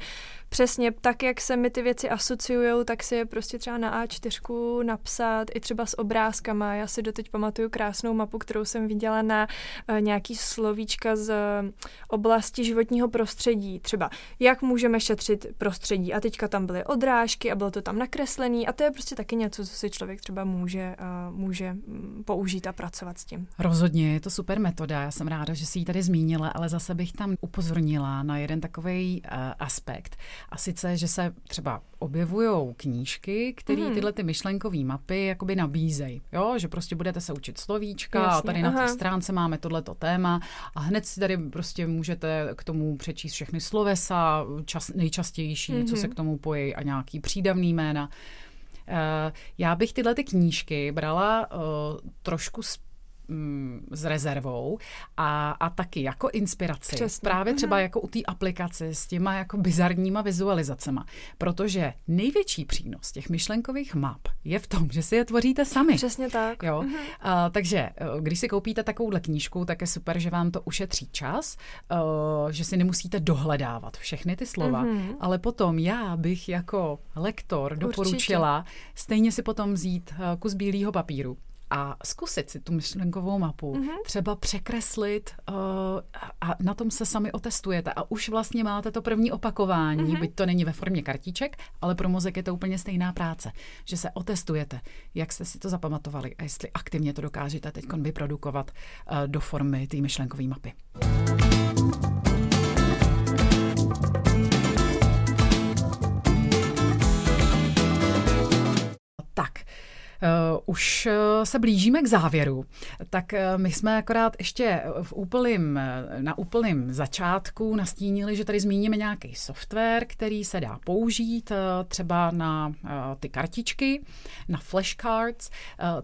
[SPEAKER 2] přesně tak, jak se mi ty věci asociují, tak si je prostě třeba na A4 napsat, i třeba s obrázkama. Já si doteď pamatuju krásnou mapu, kterou jsem viděla na uh, nějaký slovíčka z uh, oblasti životního prostředí. Třeba, jak můžeme šetřit prostředí. A teďka tam byly odrážky a bylo to tam nakreslený a to je prostě taky něco, co si člověk třeba může, uh, může mm, použít a pracovat s tím.
[SPEAKER 1] Rozhodně, je to super metoda. Já jsem ráda, že si ji tady zmínila, ale zase bych tam upozornila na jeden takový uh, aspekt. A sice, že se třeba objevují knížky, které mm. tyhle ty myšlenkové mapy jakoby nabízej, jo, že prostě budete se učit slovíčka Jasně, a tady aha. na té stránce máme tohleto téma a hned si tady prostě můžete k tomu přečíst všechny slovesa, čas, nejčastější, mm-hmm. co se mhm. k tomu pojí a nějaký přídavný jména. Uh, já bych tyhle ty knížky brala uh, trošku mm, s rezervou a, a taky jako inspiraci. Přesně. Právě mhm. třeba jako u té aplikace s těma jako bizarníma vizualizacema. Protože největší přínos těch myšlenkových map je v tom, že si je tvoříte sami.
[SPEAKER 2] Přesně tak.
[SPEAKER 1] Jo? Uh-huh. A, takže eh, když si koupíte takovouhle knížku, tak je super, že vám to ušetří čas, uh, že si nemusíte dohledávat všechny ty slova, uh-huh. ale potom já bych jako lektor doporučila Určitě. stejně si potom vzít uh, kus bílého papíru a zkusit si tu myšlenkovou mapu, mm-hmm. třeba překreslit uh, a na tom se sami otestujete a už vlastně máte to první opakování, mm-hmm. byť to není ve formě kartiček, ale pro mozek je to úplně stejná práce, že se otestujete, jak jste si to zapamatovali a jestli aktivně to dokážete teď vyprodukovat uh, do formy té myšlenkové mapy. Tak, Uh, už eh, se blížíme k závěru, tak uh, my jsme akorát ještě v úplným, na úplným začátku nastínili, že tady zmíníme nějaký software, který se dá použít třeba na ty kartičky, na flashcards.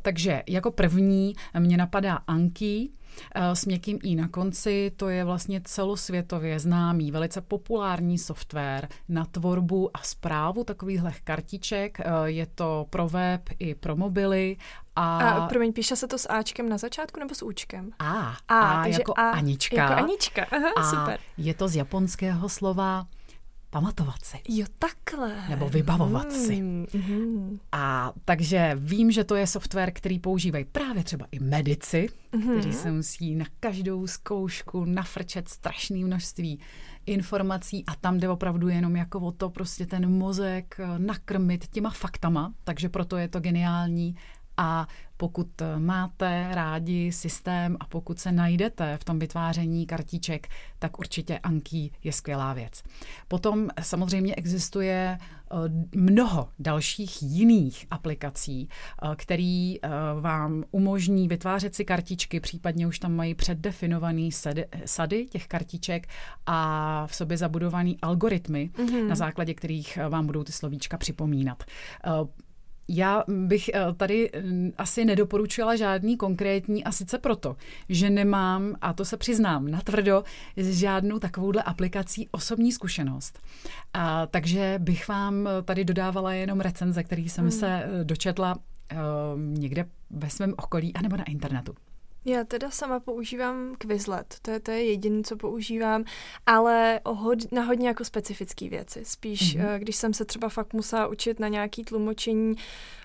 [SPEAKER 1] Takže jako první mě napadá Anki, Eh, s měkkým i na konci. To je vlastně celosvětově známý, velice populární software na tvorbu a zprávu takovýchhle kartiček. Eh, je to pro web i pro mobily.
[SPEAKER 2] A, a promiň, píše se to s Ačkem na začátku nebo s Účkem?
[SPEAKER 1] A, a, a jako a, Anička.
[SPEAKER 2] Jako Anička, Aha, a super.
[SPEAKER 1] je to z japonského slova pamatovat si.
[SPEAKER 2] Jo, takhle.
[SPEAKER 1] Nebo vybavovat mm, si. Mm. A takže vím, že to je software, který používají právě třeba i medici, mm. kteří se musí na každou zkoušku nafrčet strašné množství informací a tam jde opravdu jenom jako o to prostě ten mozek nakrmit těma faktama, takže proto je to geniální a pokud eh, máte rádi systém a pokud se najdete v tom vytváření kartiček, tak určitě Anki je skvělá věc. Potom samozřejmě existuje eh, mnoho dalších jiných aplikací, eh, který vám umožní vytvářet si kartičky, případně už tam mají předdefinovaný sady, sady těch kartiček a v sobě zabudovaný algoritmy, mm-hmm. na základě kterých vám budou ty slovíčka připomínat. Já bych eh, tady mm, asi nedoporučila žádný konkrétní a sice proto, že nemám, a to se přiznám natvrdo, žádnou takovouhle aplikací osobní zkušenost. A, takže bych vám eh, tady dodávala jenom recenze, který jsem hmm. se eh, dočetla uh, někde ve svém okolí anebo na internetu.
[SPEAKER 2] Já teda sama používám Quizlet, to je, to je jediné, co používám, ale hod, na hodně jako specifické věci. Spíš, mm-hmm. když jsem se třeba fakt musela učit na nějaký tlumočení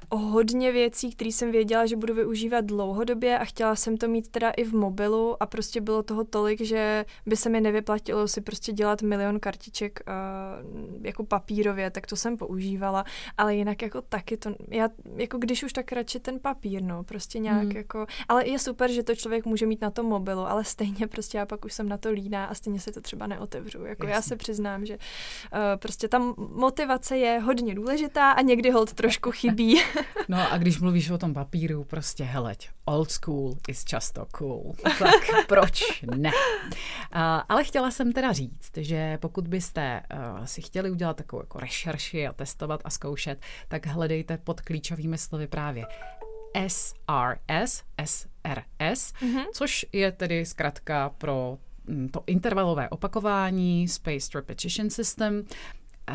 [SPEAKER 2] o hodně věcí, které jsem věděla, že budu využívat dlouhodobě a chtěla jsem to mít teda i v mobilu a prostě bylo toho tolik, že by se mi nevyplatilo si prostě dělat milion kartiček uh, jako papírově, tak to jsem používala, ale jinak jako taky to, já jako když už tak radši ten papír, no, prostě nějak mm. jako, ale je super, že to člověk může mít na tom mobilu, ale stejně prostě já pak už jsem na to líná a stejně si to třeba neotevřu. Jako Jasně. já se přiznám, že uh, prostě tam motivace je hodně důležitá a někdy hold trošku chybí.
[SPEAKER 1] no a když mluvíš o tom papíru, prostě heleď, old school is často cool. Tak proč ne? Uh, ale chtěla jsem teda říct, že pokud byste uh, si chtěli udělat takovou jako rešerši a testovat a zkoušet, tak hledejte pod klíčovými slovy právě SRS, SRS, mm-hmm. což je tedy zkrátka pro mm, to intervalové opakování, Spaced Repetition System,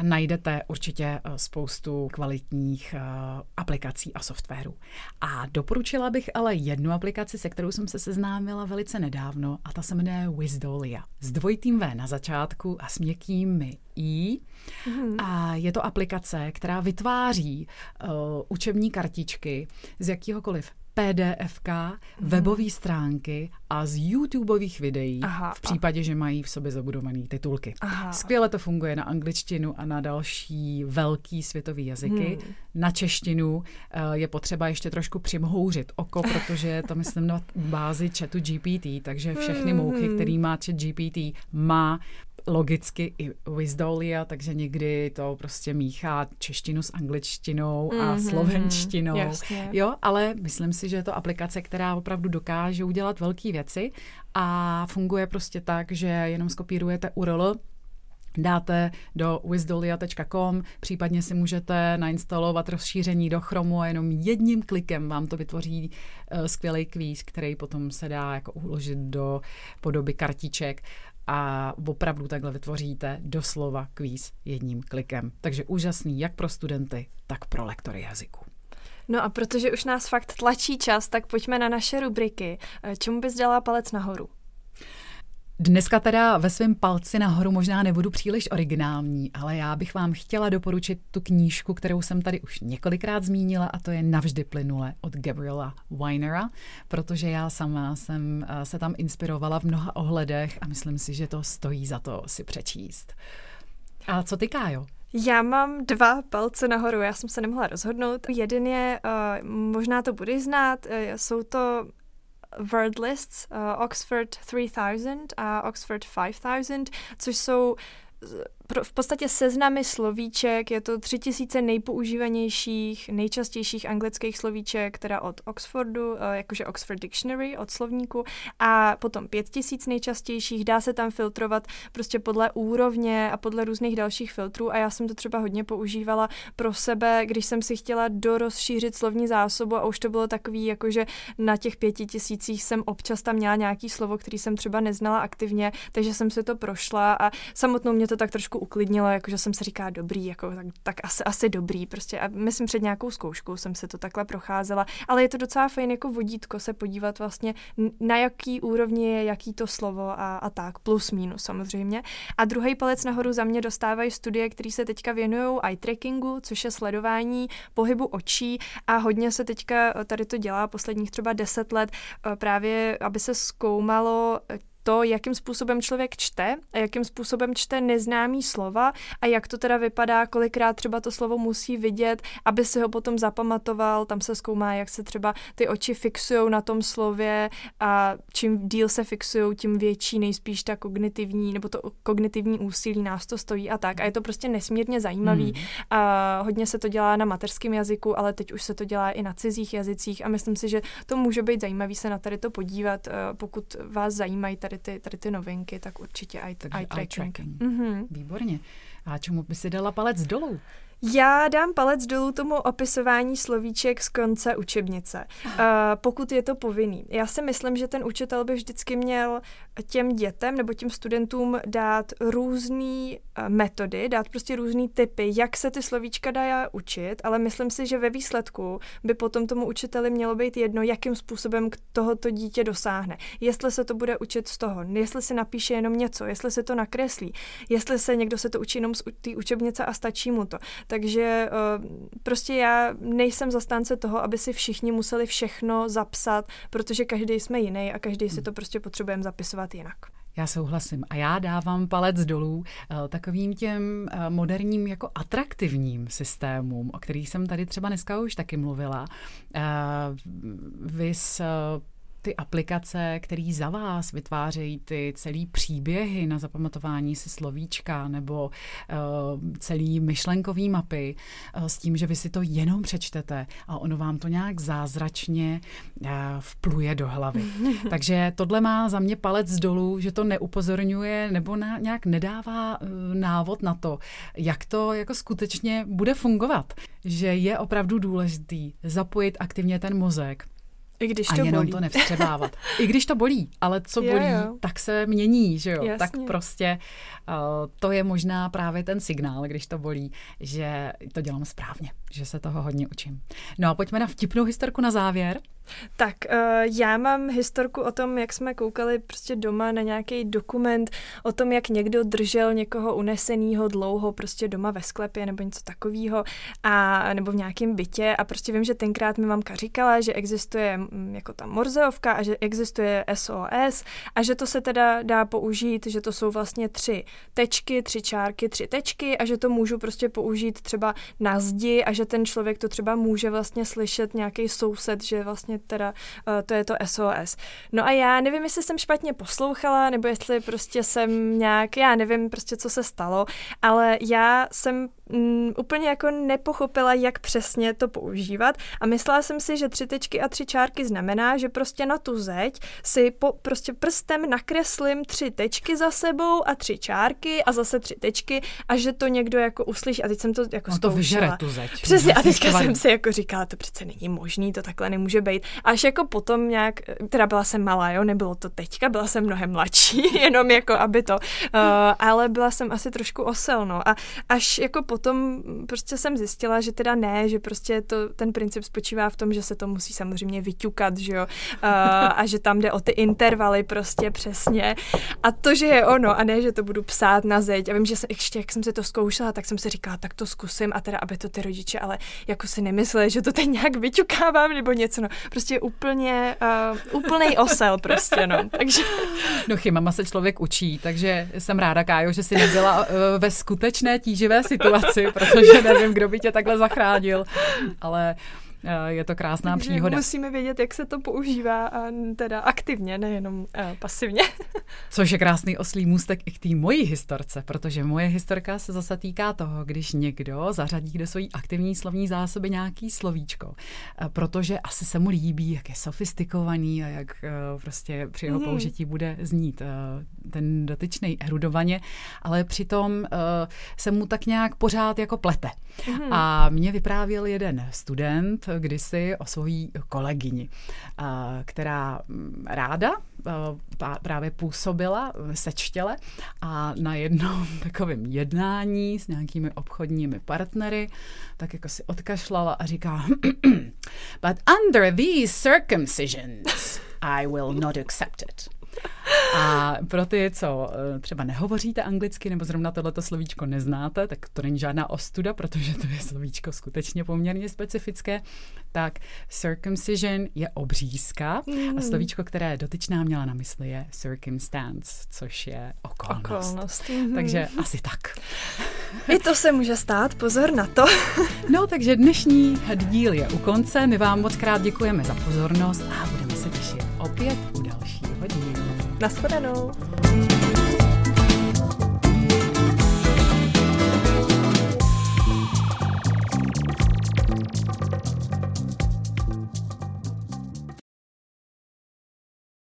[SPEAKER 1] najdete určitě eh, spoustu kvalitních uh, aplikací a softwarů. A doporučila bych ale jednu aplikaci, se kterou jsem se seznámila velice nedávno a ta se jmenuje Wizdolia. S dvojitým V na začátku a s měkkými I. Mm-hmm. A je to aplikace, která vytváří uh, učební kartičky z jakýhokoliv PDFK, mm. webové stránky a z YouTubeových videí Aha, v případě, a... že mají v sobě zabudované titulky. Aha. Skvěle to funguje na angličtinu a na další velký světový jazyky. Hmm. Na češtinu eh, je potřeba ještě trošku přimhouřit oko, protože je to myslím na bázi chatu GPT, takže všechny hmm. mouchy, který má chat GPT, má logicky i Wizdolia, takže někdy to prostě míchá češtinu s angličtinou mm-hmm. a mhm, slovenštinou.
[SPEAKER 2] Jasně.
[SPEAKER 1] Jo, ale myslím si, že je to aplikace, která opravdu dokáže udělat velké věci a funguje prostě tak, že jenom skopírujete URL dáte do wizdolia.com, případně si můžete nainstalovat rozšíření do Chromu a jenom jedním klikem vám to vytvoří uh, skvělý kvíz, který potom se dá jako uložit do podoby kartiček a opravdu takhle vytvoříte doslova kvíz jedním klikem. Takže úžasný jak pro studenty, tak pro lektory jazyku.
[SPEAKER 2] No a protože už nás fakt tlačí čas, tak pojďme na naše rubriky. Čemu bys dala palec nahoru?
[SPEAKER 1] Dneska teda ve svém palci nahoru možná nebudu příliš originální, ale já bych vám chtěla doporučit tu knížku, kterou jsem tady už několikrát zmínila a to je Navždy plynule od Gabriela Weinera, protože já sama jsem eh, se tam inspirovala v mnoha ohledech a myslím si, že to stojí za to si přečíst. A co ty, Kájo?
[SPEAKER 2] Já mám dva palce nahoru, já jsem se nemohla rozhodnout. Jeden je, uh, možná to budeš znát, uh, jsou to word lists uh, Oxford 3000 a Oxford 5000, což jsou v podstatě seznamy slovíček, je to tři tisíce nejpoužívanějších, nejčastějších anglických slovíček, teda od Oxfordu, eh, jakože Oxford Dictionary, od slovníku, a potom pět tisíc nejčastějších, dá se tam filtrovat prostě podle úrovně a podle různých dalších filtrů a já jsem to třeba hodně používala pro sebe, když jsem si chtěla dorozšířit slovní zásobu a už to bylo takový, jakože na těch pěti tisících jsem občas tam měla nějaký slovo, který jsem třeba neznala aktivně, takže jsem si to prošla a samotnou mě to tak trošku uklidnilo, jakože jsem si říká dobrý, jako, tak, tak asi, asi dobrý, prostě. A myslím před nějakou zkouškou jsem se to takhle procházela, ale je to docela fajn jako vodítko se podívat vlastně na jaký úrovni je jaký to slovo a, a tak, plus minus samozřejmě. A druhý palec nahoru za mě dostávají studie, které se teďka věnují eye trackingu, což je sledování pohybu očí. A hodně se teďka tady to dělá posledních třeba deset let eh, právě, aby se zkoumalo to, jakým způsobem člověk čte a jakým způsobem čte neznámý slova a jak to teda vypadá, kolikrát třeba to slovo musí vidět, aby si ho potom zapamatoval. Tam se zkoumá, jak se třeba ty oči fixují na tom slově a čím díl se fixují, tím větší nejspíš ta kognitivní, nebo to kognitivní úsilí nás to stojí a tak. A je to prostě nesmírně zajímavý. Hmm. A hodně se to dělá na mateřském jazyku, ale teď už se to dělá i na cizích jazycích a myslím si, že to může být zajímavý se na tady to podívat, eh, pokud vás zajímají tady tady ty, tady ty novinky, tak určitě eye, eye tracking. Eye tracking.
[SPEAKER 1] Mm-hmm. Výborně. A čemu by si dala palec dolů?
[SPEAKER 2] Já dám palec dolů tomu opisování slovíček z konce učebnice, uh, pokud je to povinný. Já si myslím, že ten učitel by vždycky měl těm dětem nebo těm studentům dát různé uh, metody, dát prostě různé typy, jak se ty slovíčka dá učit, ale myslím si, že ve výsledku by potom tomu učiteli mělo být jedno, jakým způsobem k tohoto dítě dosáhne. Jestli se to bude učit z toho, jestli si napíše jenom něco, jestli se to nakreslí, jestli se někdo se to učí jenom z té učebnice a stačí mu to takže uh, prostě já nejsem zastánce toho, aby si všichni museli všechno zapsat, protože každý jsme jiný a každý si hmm. to prostě potřebujeme zapisovat jinak.
[SPEAKER 1] Já souhlasím. A já dávám palec dolů uh, takovým těm uh, moderním jako atraktivním systémům, o kterých jsem tady třeba dneska už taky mluvila. Vys ty aplikace, které za vás vytvářejí ty celý příběhy na zapamatování si slovíčka nebo uh, celý myšlenkový mapy uh, s tím, že vy si to jenom přečtete a ono vám to nějak zázračně uh, vpluje do hlavy. Takže tohle má za mě palec dolů, že to neupozorňuje nebo na, nějak nedává uh, návod na to, jak to jako skutečně bude fungovat. Že je opravdu důležitý zapojit aktivně ten mozek
[SPEAKER 2] i když
[SPEAKER 1] to
[SPEAKER 2] a jenom
[SPEAKER 1] bolí. to nevstřebávat. I když to bolí, ale co bolí, jo, jo. tak se mění, že jo?
[SPEAKER 2] Jasně.
[SPEAKER 1] Tak prostě uh, to je možná právě ten signál, když to bolí, že to dělám správně, že se toho hodně učím. No a pojďme na vtipnou historku na závěr.
[SPEAKER 2] Tak, uh, já mám historku o tom, jak jsme koukali prostě doma na nějaký dokument o tom, jak někdo držel někoho uneseného dlouho prostě doma ve sklepě nebo něco takového a nebo v nějakém bytě. A prostě vím, že tenkrát mi mamka říkala, že existuje mm, jako ta morzeovka a že existuje SOS a že to se teda dá použít, že to jsou vlastně tři tečky, tři čárky, tři tečky a že to můžu prostě použít třeba na zdi a že ten člověk to třeba může vlastně slyšet nějaký soused, že vlastně vlastně teda uh, to je to SOS. No a já nevím, jestli jsem špatně poslouchala, nebo jestli prostě jsem nějak, já nevím prostě, co se stalo, ale já jsem mm, úplně jako nepochopila, jak přesně to používat a myslela jsem si, že tři tečky a tři čárky znamená, že prostě na tu zeď si po, prostě prstem nakreslím tři tečky za sebou a tři čárky a zase tři tečky a že to někdo jako uslyší. A teď jsem to jako
[SPEAKER 1] no to vyžere tu zeď.
[SPEAKER 2] Přesně a teďka jsem si jako říkala, to přece není možný, to takhle nemůže být. Až jako potom nějak, teda byla jsem malá, jo, nebylo to teďka, byla jsem mnohem mladší, jenom jako aby to, uh, ale byla jsem asi trošku osel, no. A až jako potom prostě jsem zjistila, že teda ne, že prostě to, ten princip spočívá v tom, že se to musí samozřejmě vyťukat, že jo, uh, a že tam jde o ty intervaly prostě přesně. A to, že je ono, a ne, že to budu psát na zeď. A vím, že jsem, ještě jak jsem se to zkoušela, tak jsem si říkala, tak to zkusím a teda, aby to ty rodiče, ale jako si nemysleli, že to teď nějak vyťukávám nebo něco, no. Prostě úplně, uh, úplný osel prostě, no. Takže...
[SPEAKER 1] No chybama se člověk učí, takže jsem ráda, Kájo, že jsi nebyla uh, ve skutečné tíživé situaci, protože nevím, kdo by tě takhle zachránil, ale je to krásná Takže příhoda.
[SPEAKER 2] Musíme vědět, jak se to používá a teda aktivně, nejenom uh, pasivně.
[SPEAKER 1] Což je krásný oslý můstek i k té mojí historce, protože moje historka se zase týká toho, když někdo zařadí do své aktivní slovní zásoby nějaký slovíčko, eh, protože asi se mu líbí, jak je sofistikovaný a jak prostě při jeho mm. použití bude znít ten dotyčný erudovaně, ale přitom se mu tak nějak pořád jako plete. Mm. A mě vyprávěl jeden student, kdysi o svojí kolegyni, která mm, ráda právě působila v sečtěle a na jednom takovém jednání s nějakými obchodními partnery tak jako si odkašlala a říká But under these circumcisions I will not accept it. A pro ty, co eh, třeba nehovoříte anglicky nebo zrovna tohleto slovíčko neznáte, tak to není žádná ostuda, protože to je slovíčko skutečně poměrně specifické. Tak circumcision je obřízka mm. a hmm. slovíčko, které dotyčná měla na mysli, je circumstance, což je okolnost. okolnost. Mm. Takže asi tak.
[SPEAKER 2] I to se může stát, pozor na to.
[SPEAKER 1] no, takže dnešní díl je u konce. My vám moc krát děkujeme za pozornost a budeme se těšit opět u dalšího.
[SPEAKER 2] Naschledanou.